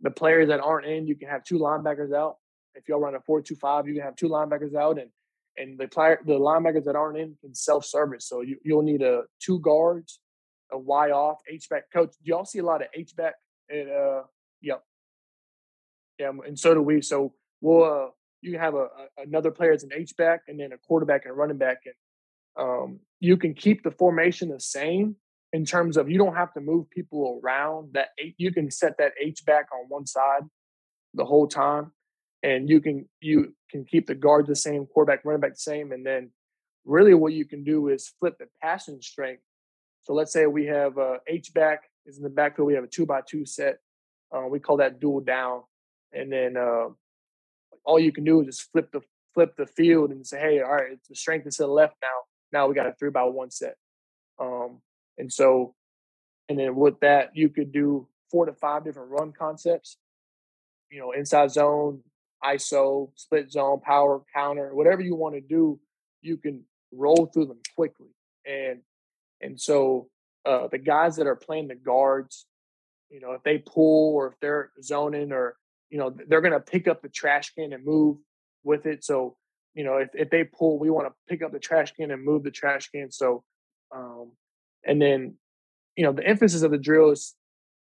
the players that aren't in, you can have two linebackers out. If y'all run a four-two-five, you can have two linebackers out, and and the player, the linebackers that aren't in can self-service. So you, you'll need a two guards, a Y off, H back. Coach, do y'all see a lot of H back It uh, yep, and so do we. So we'll uh, you have a, a another player as an H back, and then a quarterback and a running back, and um, you can keep the formation the same in terms of you don't have to move people around. That you can set that H back on one side the whole time, and you can you can keep the guard the same, quarterback, running back the same, and then really what you can do is flip the passing strength. So let's say we have a H back is in the backfield. We have a two by two set. Uh, we call that dual down, and then uh, all you can do is just flip the flip the field and say, hey, all right, the strength is to the left now. Now we got a three by one set. Um, and so, and then with that, you could do four to five different run concepts. You know, inside zone, ISO, split zone, power, counter, whatever you want to do, you can roll through them quickly. And and so uh, the guys that are playing the guards, you know, if they pull or if they're zoning or you know they're going to pick up the trash can and move with it. So you know if if they pull, we want to pick up the trash can and move the trash can. So um, and then you know the emphasis of the drill is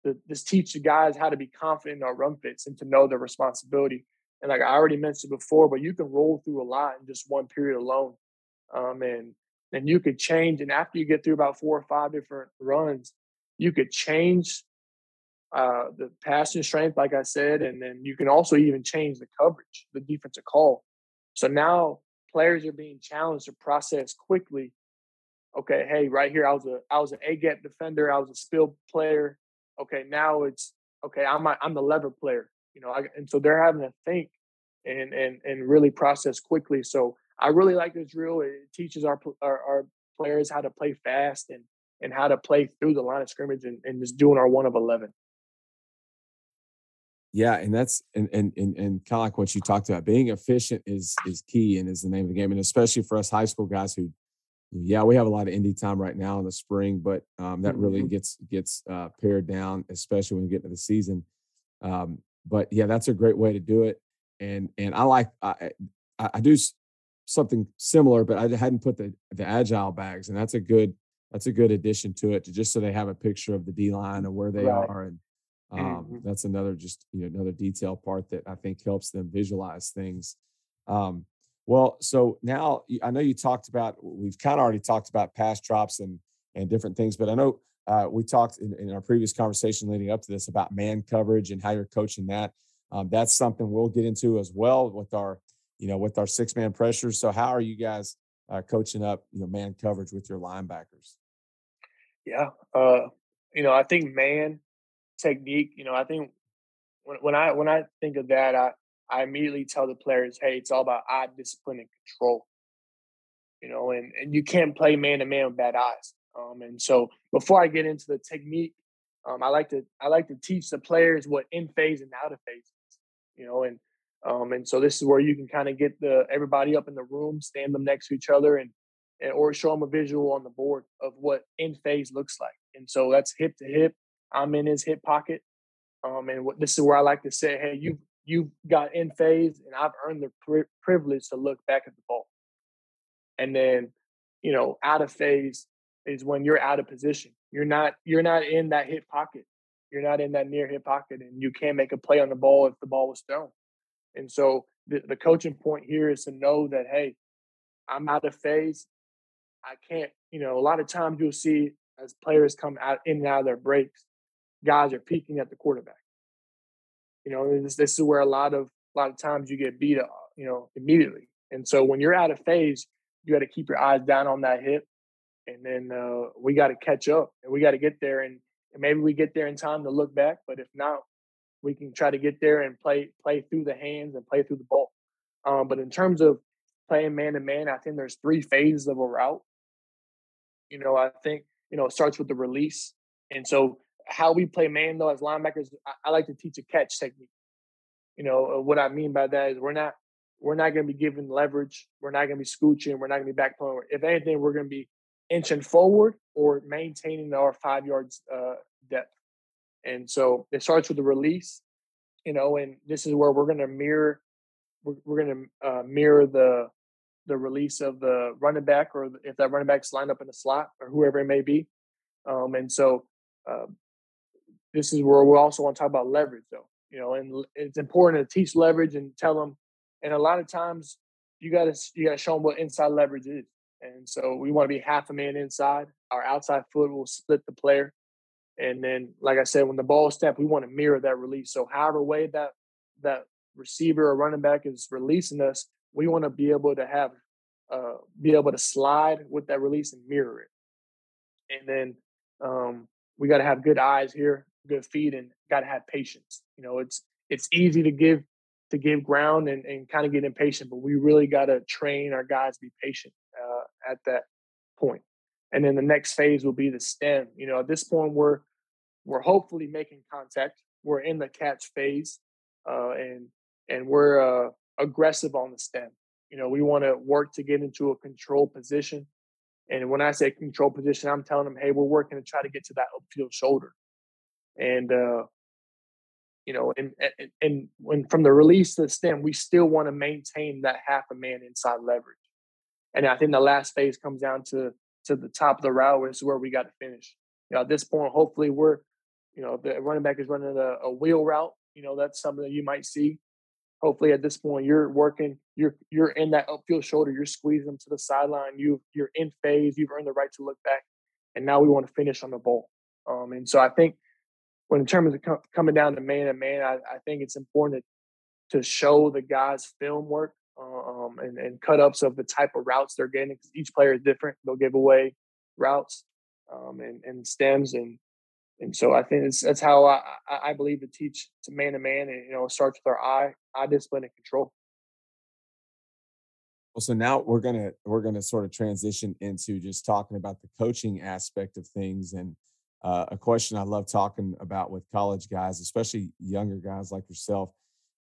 to just teach the guys how to be confident in our run fits and to know their responsibility. And like I already mentioned before, but you can roll through a lot in just one period alone. Um, and and you could change. And after you get through about four or five different runs, you could change uh, the passing strength, like I said, and then you can also even change the coverage, the defensive call. So now players are being challenged to process quickly. Okay, hey, right here, I was a I was an A gap defender, I was a spill player. Okay, now it's okay. I'm a, I'm the lever player, you know, I, and so they're having to think and and and really process quickly. So I really like this drill. It teaches our, our, our players how to play fast and and how to play through the line of scrimmage and, and just doing our one of eleven. Yeah, and that's and and and, and kind of like what you talked about. Being efficient is is key and is the name of the game, and especially for us high school guys who, yeah, we have a lot of indy time right now in the spring, but um, that really mm-hmm. gets gets uh, pared down, especially when you get into the season. Um, but yeah, that's a great way to do it, and and I like I, I do something similar, but I hadn't put the the agile bags, and that's a good that's a good addition to it, to just so they have a picture of the D line and where they right. are, and um, mm-hmm. that's another just you know another detail part that I think helps them visualize things. Um, well, so now I know you talked about we've kind of already talked about pass drops and and different things, but I know uh, we talked in, in, our previous conversation leading up to this about man coverage and how you're coaching that. Um, that's something we'll get into as well with our you know, with our six man pressures. So how are you guys uh, coaching up, you know, man coverage with your linebackers? Yeah. Uh, you know, I think man technique, you know, I think when, when I, when I think of that, I, I immediately tell the players, Hey, it's all about eye discipline and control, you know, and, and you can't play man to man with bad eyes. Um, and so before I get into the technique, um, I like to, I like to teach the players what in phase and out of phase is, you know, and um, and so this is where you can kind of get the everybody up in the room, stand them next to each other, and, and or show them a visual on the board of what in phase looks like. And so that's hip to hip. I'm in his hip pocket, um, and what, this is where I like to say, hey, you you got in phase, and I've earned the pri- privilege to look back at the ball. And then, you know, out of phase is when you're out of position. You're not you're not in that hip pocket. You're not in that near hip pocket, and you can't make a play on the ball if the ball was thrown. And so the, the coaching point here is to know that, hey, I'm out of phase. I can't, you know, a lot of times you'll see as players come out in and out of their breaks, guys are peeking at the quarterback. You know, this, this is where a lot of a lot of times you get beat up, you know, immediately. And so when you're out of phase, you got to keep your eyes down on that hip, and then uh, we got to catch up, and we got to get there, and, and maybe we get there in time to look back. But if not, we can try to get there and play play through the hands and play through the ball. Um, but in terms of playing man to man, I think there's three phases of a route. You know, I think you know it starts with the release, and so how we play man though as linebackers, I, I like to teach a catch technique. You know uh, what I mean by that is we're not we're not going to be giving leverage. We're not going to be scooching. We're not going to be back pulling. If anything, we're going to be inching forward or maintaining our five yards uh, depth. And so it starts with the release, you know, and this is where we're going to mirror, we're, we're going to uh, mirror the the release of the running back, or if that running back's lined up in the slot, or whoever it may be. Um, and so uh, this is where we also want to talk about leverage, though. You know, and it's important to teach leverage and tell them. And a lot of times, you got to you got to show them what inside leverage is. And so we want to be half a man inside. Our outside foot will split the player. And then, like I said, when the ball steps, we want to mirror that release. So however way that that receiver or running back is releasing us, we want to be able to have uh, be able to slide with that release and mirror it. And then um, we got to have good eyes here, good feed and got to have patience. You know, it's it's easy to give to give ground and, and kind of get impatient, but we really got to train our guys to be patient uh, at that point. And then the next phase will be the stem. You know, at this point, we're we're hopefully making contact. We're in the catch phase, uh, and and we're uh, aggressive on the stem. You know, we want to work to get into a control position. And when I say control position, I'm telling them, hey, we're working to try to get to that upfield shoulder. And uh, you know, and, and and when from the release to the stem, we still want to maintain that half a man inside leverage. And I think the last phase comes down to to the top of the route, which is where we got to finish. You know, at this point, hopefully we're, you know, the running back is running a, a wheel route. You know, that's something that you might see hopefully at this point you're working you're you're in that upfield shoulder you're squeezing them to the sideline you you're in phase you've earned the right to look back and now we want to finish on the ball um, and so i think when in terms of co- coming down to man to man I, I think it's important to, to show the guys film work uh, um, and, and cut ups of the type of routes they're getting because each player is different they'll give away routes um, and, and stems and and so I think it's, that's how I, I believe to teach to man to man, and you know, it starts with our eye, eye discipline and control. Well, so now we're gonna we're gonna sort of transition into just talking about the coaching aspect of things, and uh, a question I love talking about with college guys, especially younger guys like yourself,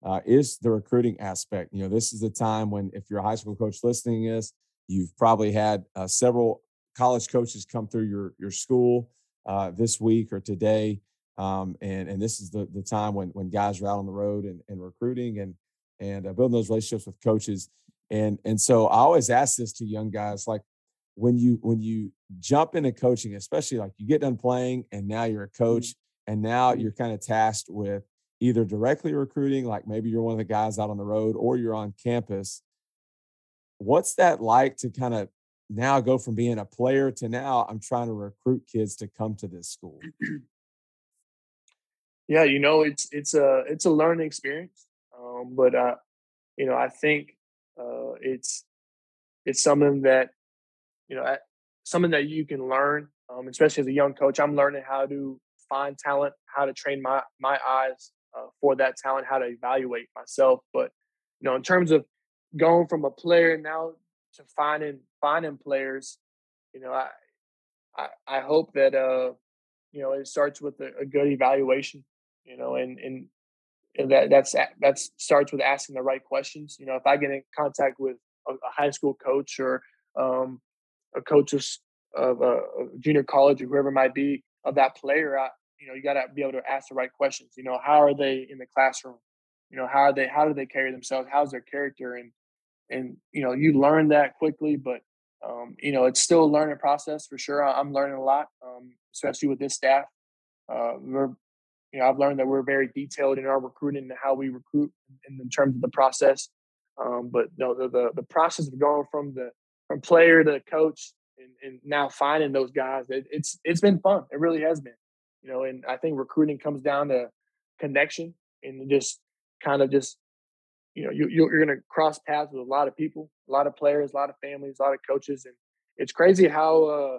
uh, is the recruiting aspect. You know, this is the time when if you're a high school coach listening to this, you've probably had uh, several college coaches come through your your school uh, this week or today. Um, and and this is the the time when when guys are out on the road and, and recruiting and and uh, building those relationships with coaches. And and so I always ask this to young guys, like when you when you jump into coaching, especially like you get done playing and now you're a mm-hmm. coach and now you're kind of tasked with either directly recruiting, like maybe you're one of the guys out on the road or you're on campus. What's that like to kind of now go from being a player to now I'm trying to recruit kids to come to this school? Yeah, you know, it's it's a it's a learning experience, um, but uh, you know, I think uh, it's it's something that you know something that you can learn, um, especially as a young coach. I'm learning how to find talent, how to train my my eyes uh, for that talent, how to evaluate myself. But you know, in terms of going from a player now to finding finding players, you know, I I, I hope that uh you know it starts with a, a good evaluation, you know, and and and that that's that starts with asking the right questions. You know, if I get in contact with a, a high school coach or um, a coach of, of a, junior college or whoever might be of that player, I, you know, you got to be able to ask the right questions. You know, how are they in the classroom? You know, how are they? How do they carry themselves? How's their character? And and you know you learn that quickly but um, you know it's still a learning process for sure i'm learning a lot um, especially with this staff uh, we're you know i've learned that we're very detailed in our recruiting and how we recruit in, in terms of the process um, but know, the, the, the process of going from the from player to coach and, and now finding those guys it, it's it's been fun. It really has been you know and i think recruiting comes down to connection and just kind of just you know, you, you're going to cross paths with a lot of people, a lot of players, a lot of families, a lot of coaches, and it's crazy how uh,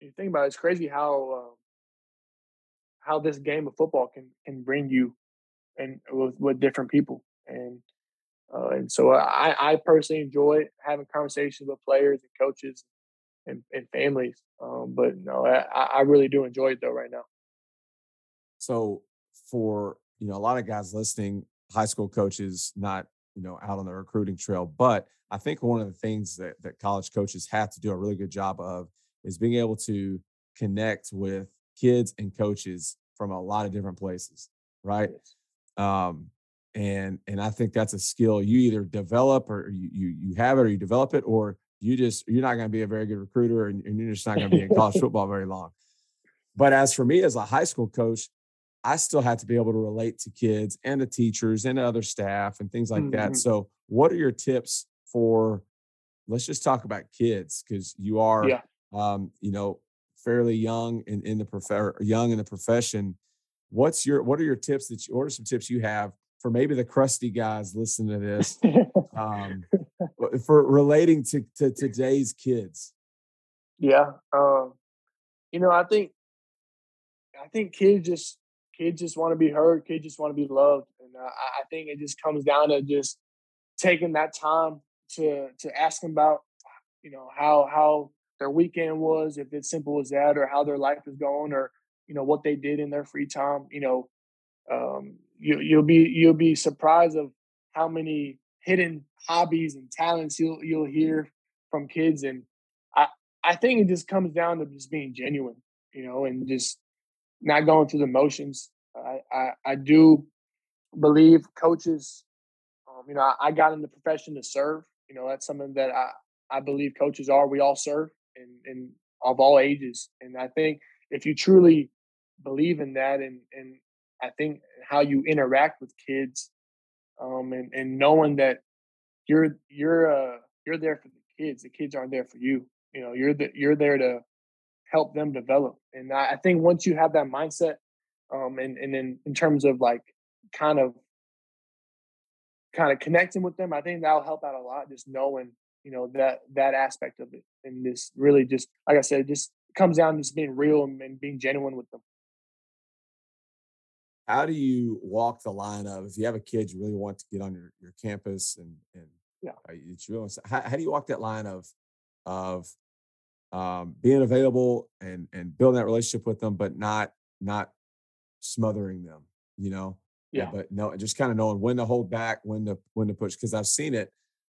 you think about it, it's crazy how uh, how this game of football can can bring you and with, with different people, and uh, and so I, I personally enjoy having conversations with players and coaches and, and families, um, but no, I, I really do enjoy it though right now. So for you know a lot of guys listening high school coaches not you know out on the recruiting trail but i think one of the things that, that college coaches have to do a really good job of is being able to connect with kids and coaches from a lot of different places right um, and and i think that's a skill you either develop or you you, you have it or you develop it or you just you're not going to be a very good recruiter and, and you're just not going to be in college football very long but as for me as a high school coach I still had to be able to relate to kids and the teachers and other staff and things like mm-hmm. that. So, what are your tips for? Let's just talk about kids because you are, yeah. um, you know, fairly young in, in the prof- young in the profession. What's your what are your tips that you what are some tips you have for maybe the crusty guys listening to this um, for relating to, to today's kids? Yeah, um, you know, I think I think kids just kids just want to be heard. Kids just want to be loved, and uh, I think it just comes down to just taking that time to to ask them about, you know, how how their weekend was, if it's simple as that, or how their life is going, or you know what they did in their free time. You know, um, you you'll be you'll be surprised of how many hidden hobbies and talents you'll you'll hear from kids, and I I think it just comes down to just being genuine, you know, and just not going through the motions. I I, I do believe coaches. Um, you know, I, I got in the profession to serve. You know, that's something that I I believe coaches are. We all serve, and and of all ages. And I think if you truly believe in that, and and I think how you interact with kids, um, and and knowing that you're you're uh you're there for the kids. The kids aren't there for you. You know, you're the, you're there to help them develop. And I, I think once you have that mindset, um, and and in in terms of like kind of kind of connecting with them, I think that'll help out a lot. Just knowing you know that that aspect of it, and this really just like I said, just comes down to just being real and, and being genuine with them. How do you walk the line of if you have a kid you really want to get on your, your campus and and yeah, uh, you really, how, how do you walk that line of of um, being available and and building that relationship with them, but not not smothering them, you know. Yeah. yeah but no, just kind of knowing when to hold back, when to when to push, because I've seen it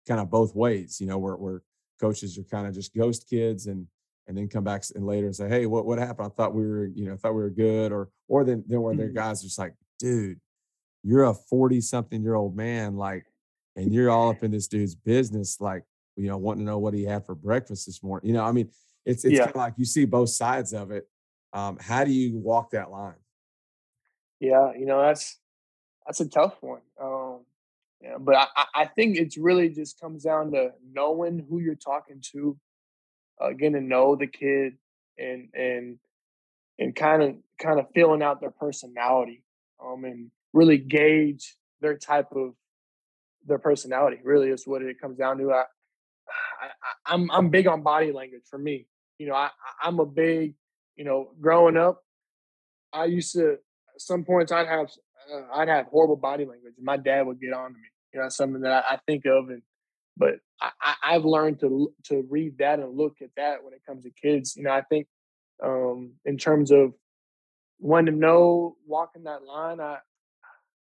kind of both ways, you know, where where coaches are kind of just ghost kids and and then come back and later and say, hey, what what happened? I thought we were, you know, thought we were good, or or then then where mm-hmm. their guys are just like, dude, you're a 40 something year old man, like, and you're all up in this dude's business, like, you know, wanting to know what he had for breakfast this morning. You know, I mean, it's it's yeah. kind of like you see both sides of it. Um, how do you walk that line? Yeah, you know that's that's a tough one. Um, yeah, but I, I think it's really just comes down to knowing who you're talking to, uh, getting to know the kid, and and and kind of kind of feeling out their personality, um, and really gauge their type of their personality. Really, is what it comes down to. I, I, I'm I'm big on body language for me. You know, I, I'm a big, you know, growing up, I used to, at some points I'd have, uh, I'd have horrible body language. And my dad would get on to me. You know, something that I, I think of, and but I, I've learned to to read that and look at that when it comes to kids. You know, I think um, in terms of when to know walking that line, I,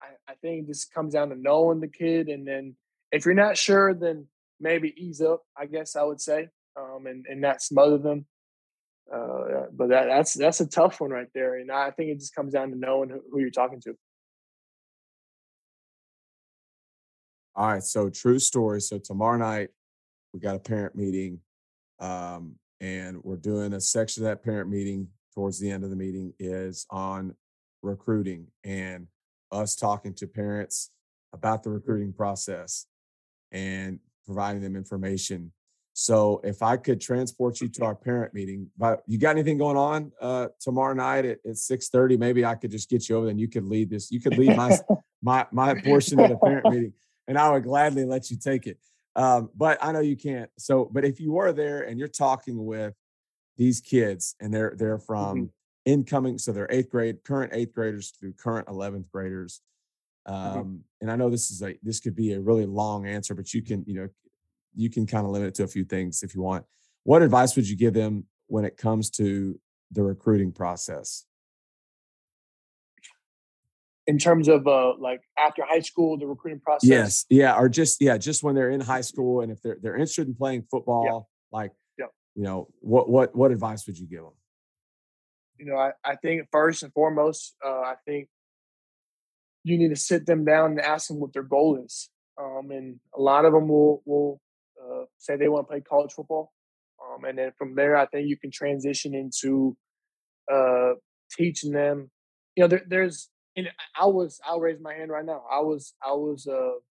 I I think this comes down to knowing the kid, and then if you're not sure, then maybe ease up. I guess I would say um, and and not smother them. Uh, but that, that's that's a tough one right there, and I think it just comes down to knowing who, who you're talking to. All right, so true story. So tomorrow night we got a parent meeting, um, and we're doing a section of that parent meeting. Towards the end of the meeting is on recruiting and us talking to parents about the mm-hmm. recruiting process and providing them information so if I could transport you to our parent meeting, but you got anything going on uh, tomorrow night at, at six thirty? Maybe I could just get you over, and you could lead this. You could lead my my my portion of the parent meeting, and I would gladly let you take it. Um, but I know you can't. So, but if you were there and you're talking with these kids, and they're they're mm-hmm. from mm-hmm. incoming, so they're eighth grade, current eighth graders through current eleventh graders. Mm-hmm. Um, mm-hmm. and I know this is a this could be a really long answer, but you can you know you can kind of limit it to a few things if you want. What advice would you give them when it comes to the recruiting process? In terms of uh, like after high school, the recruiting process. Yes, yeah, or just yeah, just when they're in high school and if they're they're interested in playing football, yeah. like yeah. you know, what what what advice would you give them? You know, I, I think first and foremost, uh, I think you need to sit them down and ask them what their goal is. Um, and a lot of them will will uh, say they want to play college football. Um, and then from there, I think you can transition into uh, teaching them you know, there, there's, and I was, I'll raise my hand right now. I was, I was, uh, uh,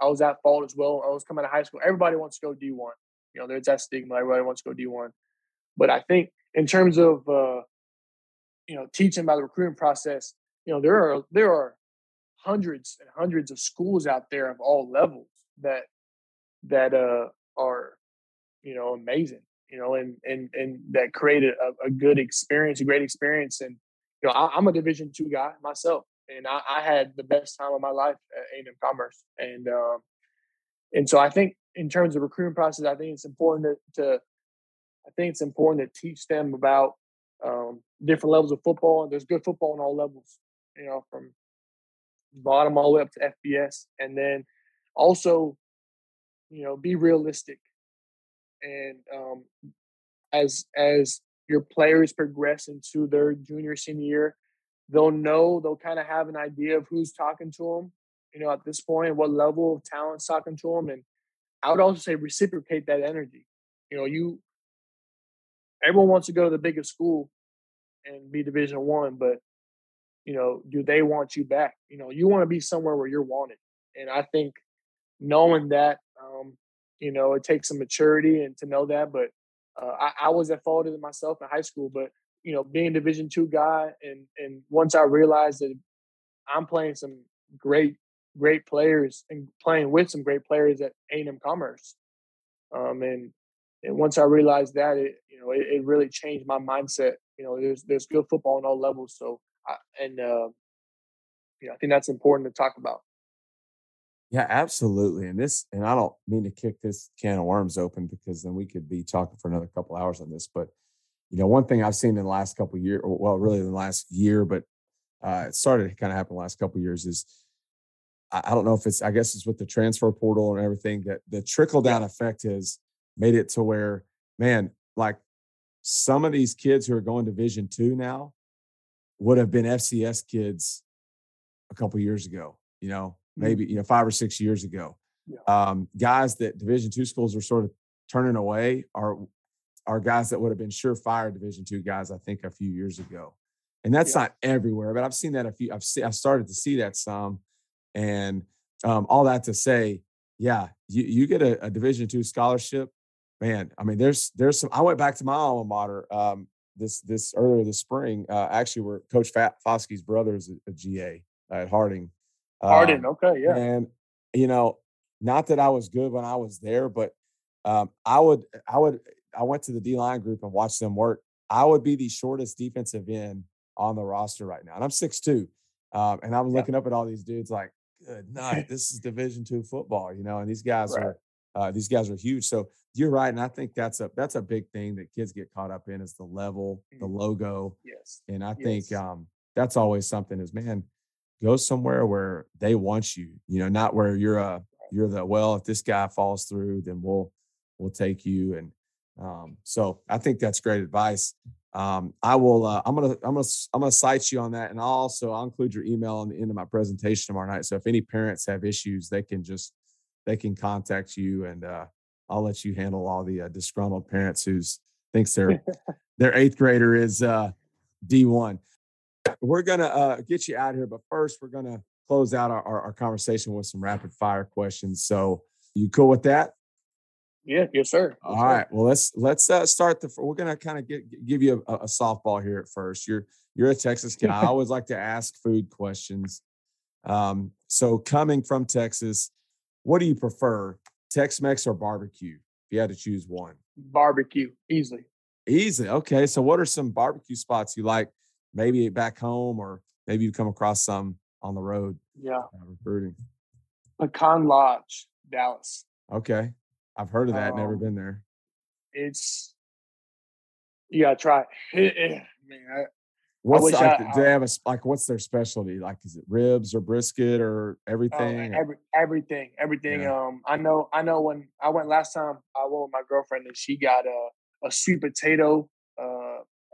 I was at fault as well. I was coming out of high school. Everybody wants to go D one. You know, there's that stigma. Everybody wants to go D one. But I think in terms of, uh, you know, teaching about the recruiting process, you know, there are there are hundreds and hundreds of schools out there of all levels that that uh, are, you know, amazing you know, and and and that created a, a good experience, a great experience. And you know, I, am a Division two guy myself, and I, I, had the best time of my life at A&M Commerce, and um, and so I think in terms of recruiting process, I think it's important to, to I think it's important to teach them about um, different levels of football. There's good football on all levels, you know, from bottom all the way up to FBS, and then also, you know, be realistic. And um, as as your players progress into their junior senior year, they'll know they'll kind of have an idea of who's talking to them. You know, at this point, what level of talent's talking to them, and I would also say reciprocate that energy. You know, you everyone wants to go to the biggest school and be Division One, but you know, do they want you back? You know, you want to be somewhere where you're wanted, and I think knowing that um, you know, it takes some maturity and to know that. But uh, I, I, was at fault of myself in high school. But you know, being a Division two guy, and and once I realized that I'm playing some great great players and playing with some great players at A&M Commerce, um, and and once I realized that, it you know, it, it, really changed my mindset. You know, there's there's good football on all levels. So, I, and uh, you know, I think that's important to talk about. Yeah, absolutely. And this, and I don't mean to kick this can of worms open because then we could be talking for another couple hours on this. But you know, one thing I've seen in the last couple years, well, really in the last year, but uh, it started to kind of happen the last couple years is I, I, don't know if it's I guess it's with the transfer portal and everything that the trickle down effect has made it to where, man, like some of these kids who are going to Division two now would have been FCS kids a couple years ago. You know. Maybe you know five or six years ago. Yeah. Um, guys that Division two schools are sort of turning away are are guys that would have been surefire Division two guys. I think a few years ago, and that's yeah. not everywhere, but I've seen that a few. I've seen, I've started to see that some, and um, all that to say, yeah, you you get a, a Division two scholarship, man. I mean, there's there's some. I went back to my alma mater um, this this earlier this spring. Uh, actually, where Coach Fat Foskey's brother is a, a GA at Harding, Harding, um, okay, yeah. And you know, not that I was good when I was there, but um, I would, I would, I went to the D line group and watched them work. I would be the shortest defensive end on the roster right now, and I'm six two. Um, and I'm yeah. looking up at all these dudes like, good night, this is Division two football, you know, and these guys right. are. Uh, these guys are huge. So you're right, and I think that's a that's a big thing that kids get caught up in is the level, the mm-hmm. logo. Yes. And I yes. think um, that's always something. Is man, go somewhere where they want you you know not where you're a you're the well if this guy falls through then we'll we'll take you and um, so i think that's great advice. Um, i will uh, i'm gonna i'm gonna i'm gonna cite you on that and i'll also i'll include your email on the end of my presentation tomorrow night so if any parents have issues they can just they can contact you and uh, i'll let you handle all the uh, disgruntled parents who's thinks their their eighth grader is uh, d1 we're gonna uh, get you out here, but first we're gonna close out our, our, our, conversation with some rapid fire questions. So, you cool with that? Yeah, yes, sir. Yes, All right. Well, let's let's uh, start the. We're gonna kind of get give you a, a, softball here at first. You're you're a Texas guy. I always like to ask food questions. Um, so, coming from Texas, what do you prefer, Tex-Mex or barbecue? If you had to choose one, barbecue, easily. Easily. Okay. So, what are some barbecue spots you like maybe back home or maybe you come across some on the road. Yeah. Uh, recruiting. Pecan Lodge, Dallas. Okay. I've heard of that, um, never been there. It's you gotta try it. Man, I, what's like, I, do they have a like what's their specialty? Like is it ribs or brisket or oh, everything? every, everything, everything. Yeah. Um I know I know when I went last time I went with my girlfriend and she got a a sweet potato uh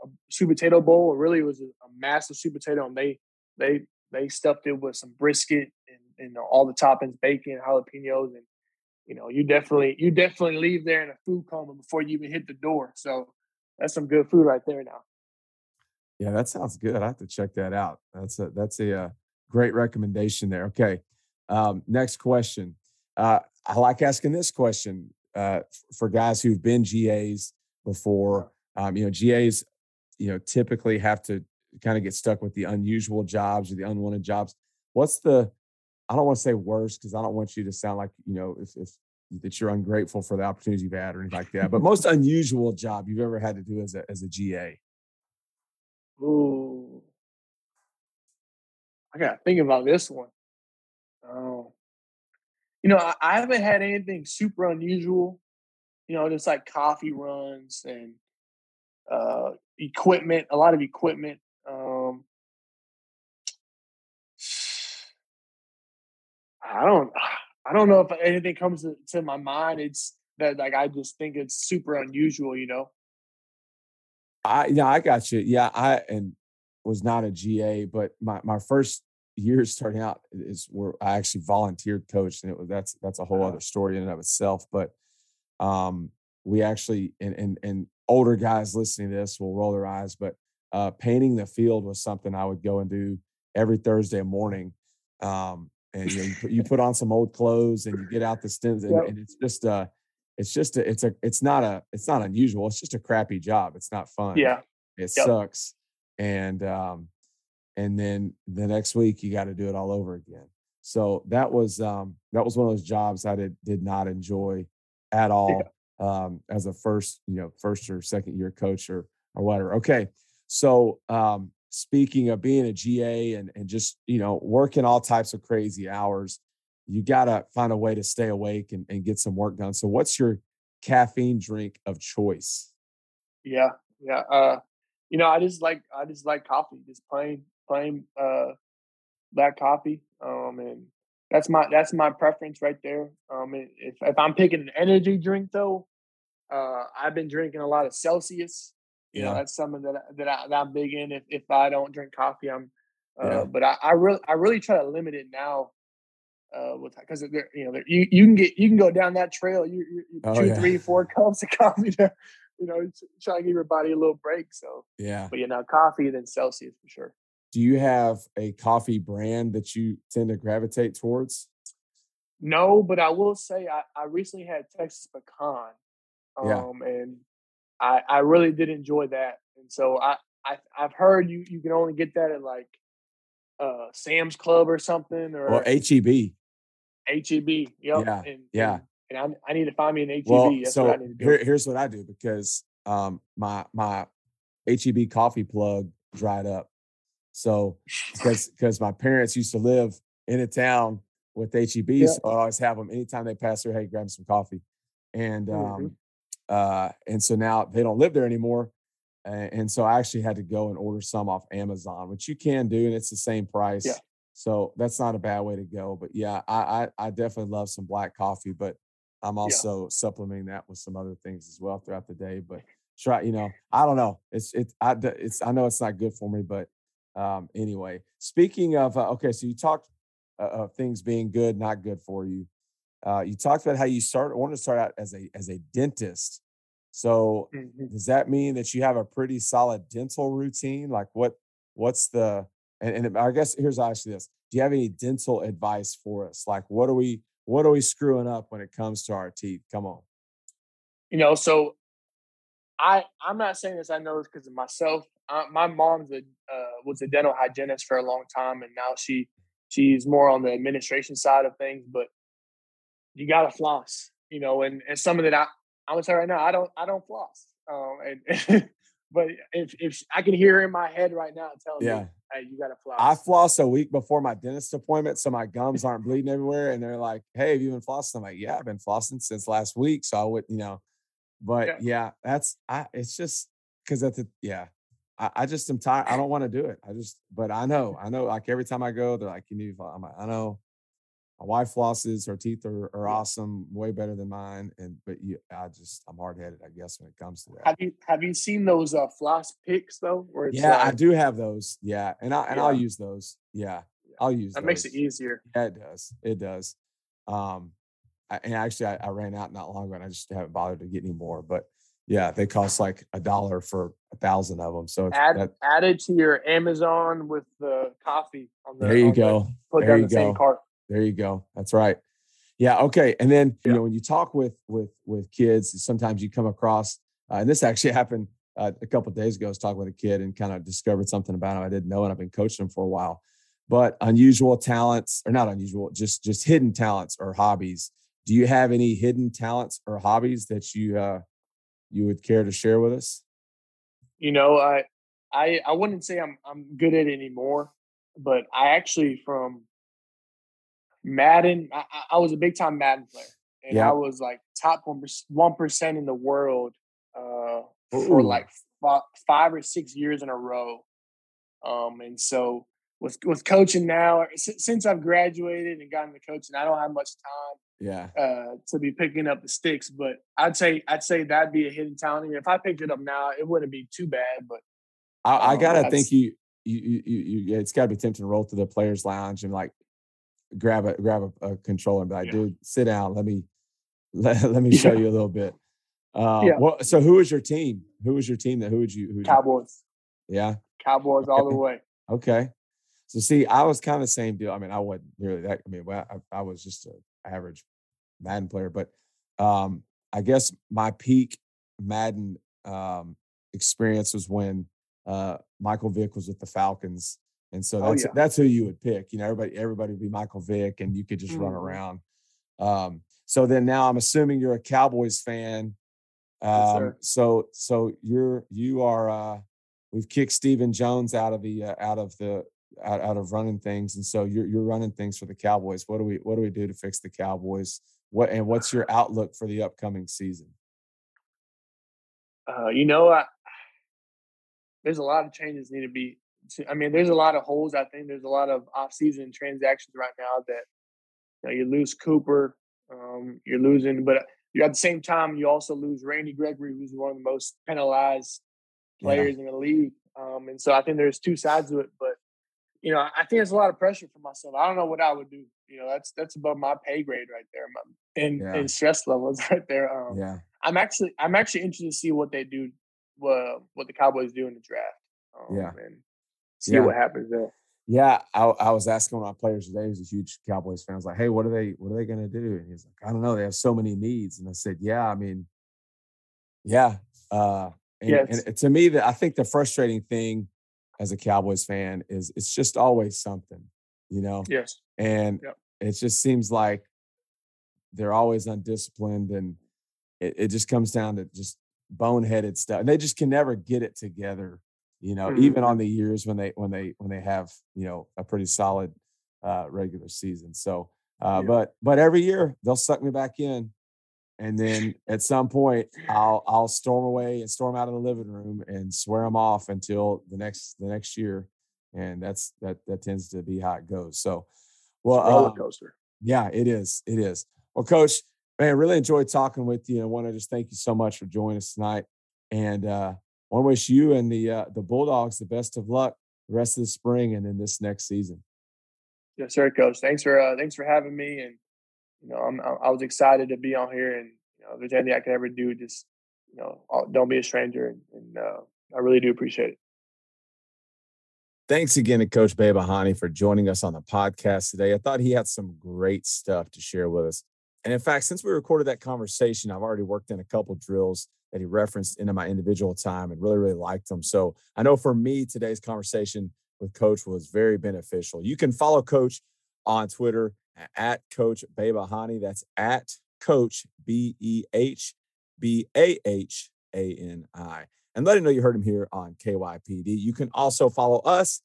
a sweet potato bowl. It really was a, a, massive sweet potato, and they they they stuffed it with some brisket and, and all the toppings, bacon, jalapenos, and you know you definitely you definitely leave there in a food coma before you even hit the door. So that's some good food right there now. Yeah, that sounds good. I have to check that out. That's a that's a, uh, great recommendation there. Okay, um, next question. Uh, I like asking this question uh, for guys who've been GAs before. Um, you know, GAs, you know, typically have to kind of get stuck with the unusual jobs or the unwanted jobs. What's the I don't want to say worst because I don't want you to sound like you know if, if that you're ungrateful for the opportunities you've had or anything like that. But most unusual job you've ever had to do as a as a GA. Ooh, I gotta think about this one. Oh, you know, I, I haven't had anything super unusual. You know, just like coffee runs and uh, equipment, a lot of equipment. Um, I don't, I don't know if anything comes to, to my mind. It's that like I just think it's super unusual. You know. I yeah, I got you. Yeah, I and was not a GA, but my my first years starting out is where I actually volunteered coach, and it was that's that's a whole other story in and of itself. But um, we actually and and and older guys listening to this will roll their eyes, but uh, painting the field was something I would go and do every Thursday morning. Um, and you, know, you, put, you put on some old clothes and you get out the stems, and, yep. and it's just uh it's just a, it's a it's not a it's not unusual. It's just a crappy job. It's not fun. Yeah, it yep. sucks. And um, and then the next week you got to do it all over again. So that was um that was one of those jobs I did did not enjoy at all yeah. Um as a first you know first or second year coach or or whatever. Okay, so um speaking of being a GA and and just you know working all types of crazy hours, you got to find a way to stay awake and, and get some work done. So what's your caffeine drink of choice? Yeah, yeah. Uh, you know, I just like I just like coffee, just plain plain uh, black coffee. Um, and that's my that's my preference right there. Um, if if I'm picking an energy drink though, uh, I've been drinking a lot of Celsius. You yeah. know, that's something that that, I, that I'm big in. If if I don't drink coffee, I'm. Uh, yeah. But I, I really I really try to limit it now. Uh, with because you know you you can get you can go down that trail. You, you, you oh, two, yeah. three, four cups of coffee to you know try to give your body a little break. So yeah, but you know coffee then Celsius for sure do you have a coffee brand that you tend to gravitate towards? No, but I will say I, I recently had Texas pecan. Um, yeah. and I I really did enjoy that. And so I, I I've heard you you can only get that at like uh Sam's Club or something or or HEB. HEB. Yep. Yeah. And, yeah. And, and I, I need to find me an HEB. Well, That's so here, here's what I do because um my my HEB coffee plug dried up. So because because my parents used to live in a town with HEB, yeah. so I always have them anytime they pass through. Hey, grab some coffee, and mm-hmm. Uh, and so now they don't live there anymore, and, and, so I actually had to go and order some off Amazon, which you can do, and it's the same price. Yeah. So that's not a bad way to go. But yeah, I I, I definitely love some black coffee, but I'm also yeah. supplementing that with some other things as well throughout the day. But try, you know, I don't know. It's it's I it's I know it's not good for me, but um, anyway, speaking of uh, okay, so you talked uh, of things being good, not good for you. Uh, you talked about how you start wanted to start out as a as a dentist. So mm-hmm. does that mean that you have a pretty solid dental routine? Like what what's the and, and I guess here's actually this. Do you have any dental advice for us? Like what are we what are we screwing up when it comes to our teeth? Come on. You know, so I I'm not saying this. I know this because of myself. Uh, my mom's a uh, was a dental hygienist for a long time, and now she she's more on the administration side of things. But you got to floss, you know, and and some of that I I'm gonna say right now I don't I don't floss. Um, and but if if I can hear in my head right now telling yeah. me, hey, you got to floss. I floss a week before my dentist appointment, so my gums aren't bleeding everywhere. And they're like, "Hey, have you been flossing?" I'm like, "Yeah, I've been flossing since last week." So I would, you know, but yeah, yeah that's I. It's just because that's a yeah. I, I just am tired. I don't want to do it. I just, but I know, I know. Like every time I go, they're like, "You need." I'm like, I know. My wife flosses. Her teeth are, are awesome, way better than mine. And but you, I just, I'm hard headed, I guess, when it comes to that. Have you Have you seen those uh, floss picks though? yeah, like, I do have those. Yeah, and I and yeah. I'll use those. Yeah, I'll use. That those. makes it easier. Yeah, it does. It does. Um, I, and actually, I, I, ran out not long ago, and I just haven't bothered to get any more. But yeah, they cost like a dollar for a thousand of them. So add that, add it to your Amazon with the coffee. On the, there you on the- go. put There down the same go. cart. There you go. That's right. Yeah. Okay. And then you know when you talk with with with kids, sometimes you come across, uh, and this actually happened uh, a couple of days ago. I was talking with a kid and kind of discovered something about him I didn't know, and I've been coaching him for a while. But unusual talents, or not unusual, just just hidden talents or hobbies. Do you have any hidden talents or hobbies that you uh, you would care to share with us? You know, I I I wouldn't say I'm I'm good at it anymore, but I actually from Madden, I, I- was a big time Madden player, and Yeah. I was like top one percent in the world uh, for like fi- five or six years in a row. Um, and so with with coaching now, since I've graduated and gotten the coaching, I don't have much time Yeah. uh, to be picking up the sticks. But I'd say I'd say that'd be a hidden talent. If I picked it up now, it wouldn't be too bad. But I, I Um, gotta that's- think you you you you, you it's gotta be tempting to roll to the players' lounge and like grab a grab a, a controller and be like, Yeah. dude, sit down. Let me let, let me show Yeah. you a little bit. Uh, Yeah. Well, so who was your team? Who was your team? That who would you? Who would you Cowboys, yeah. Cowboys all the way. Okay. So see, I was kind of the same deal. I mean, I wasn't really that. I mean, well, I, I was just an average Madden player, but um, I guess my peak Madden um, experience was when uh, Michael Vick was with the Falcons, and so Oh, that's yeah. that's who you would pick. You know, everybody everybody would be Michael Vick, and you could just run Mhm. around. Um, so then now I'm assuming you're a Cowboys fan. Um, sir. so so you're you are uh, we've kicked Stephen Jones out of the uh, out of the out, out of running things, and so you're you're running things for the Cowboys. What do we what do we do to fix the Cowboys? What and what's your outlook for the upcoming season? Uh, you know, I, there's a lot of changes need to be. I mean, there's a lot of holes. I think there's a lot of off-season transactions right now that you, know, you lose Cooper, um, you're losing, but you at the same time you also lose Randy Gregory, who's one of the most penalized Yeah. players in the league. Um, and so I think there's two sides to it, but you know, I think there's a lot of pressure for myself. I don't know what I would do. You know, that's that's above my pay grade right there, my, and Yeah. and stress levels right there. Um, Yeah, I'm actually I'm actually interested to see what they do, what what the Cowboys do in the draft. Um, Yeah. and see Yeah. what happens there. yeah. I, I was asking one of my players today, who's a huge Cowboys fan. I was like, "Hey, what are they what are they going to do?" And he's like, "I don't know. They have so many needs." And I said, "Yeah, I mean, yeah." Uh, and, Yes. and to me, that I think the frustrating thing as a Cowboys fan is it's just always something, you know. Yes. and Yep. it just seems like they're always undisciplined and it, it just comes down to just boneheaded stuff and they just can never get it together you know even Mhm. on the years when they when they when they have you know a pretty solid uh regular season so uh Yeah. but but every year they'll suck me back in and then at some point i'll i'll storm away and storm out of the living room and swear them off until the next the next year and that's that that tends to be how it goes so well roller um, coaster. yeah, it is. It is. Well, Coach, man, really enjoyed talking with you. I want to just thank you so much for joining us tonight. And uh, want to wish you and the uh, the Bulldogs the best of luck the rest of the spring and in this next season. Yes, sir, Coach. Thanks for uh, thanks for having me, and you know I'm I was excited to be on here, and you know if there's anything I can ever do, just you know I'll- don't be a stranger, and, and uh, I really do appreciate it. Thanks again to Coach Babahani for joining us on the podcast today. I thought he had some great stuff to share with us. And in fact, since we recorded that conversation, I've already worked in a couple drills that he referenced into my individual time and really, really liked them. So I know for me, today's conversation with Coach was very beneficial. You can follow Coach on Twitter at Coach Babahani. That's at Coach B E H B A H A N I and let him know you heard him here on KYPD. You can also follow us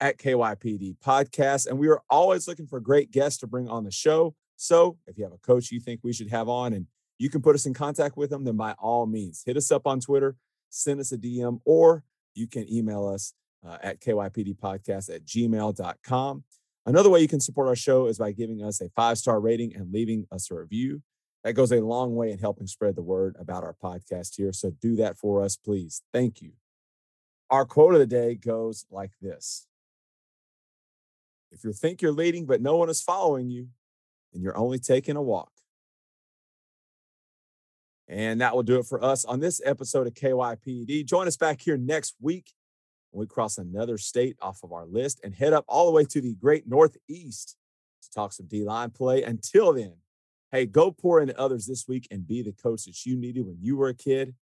at KYPD Podcast, and we are always looking for great guests to bring on the show. So if you have a coach you think we should have on and you can put us in contact with them, then by all means, hit us up on Twitter, send us a DM, or you can email us uh, at KYPDpodcast at gmail.com. Another way you can support our show is by giving us a five star rating and leaving us a review. That goes a long way in helping spread the word about our podcast here. So do that for us, please. Thank you. Our quote of the day goes like this If you think you're leading, but no one is following you, and you're only taking a walk. And that will do it for us on this episode of KYPD. Join us back here next week when we cross another state off of our list and head up all the way to the great Northeast to talk some D line play. Until then, hey, go pour into others this week and be the coach that you needed when you were a kid.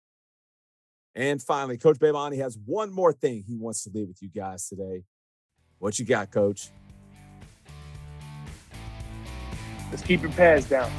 And finally, Coach Babahani has one more thing he wants to leave with you guys today. What you got, Coach? Let's keep your pads down.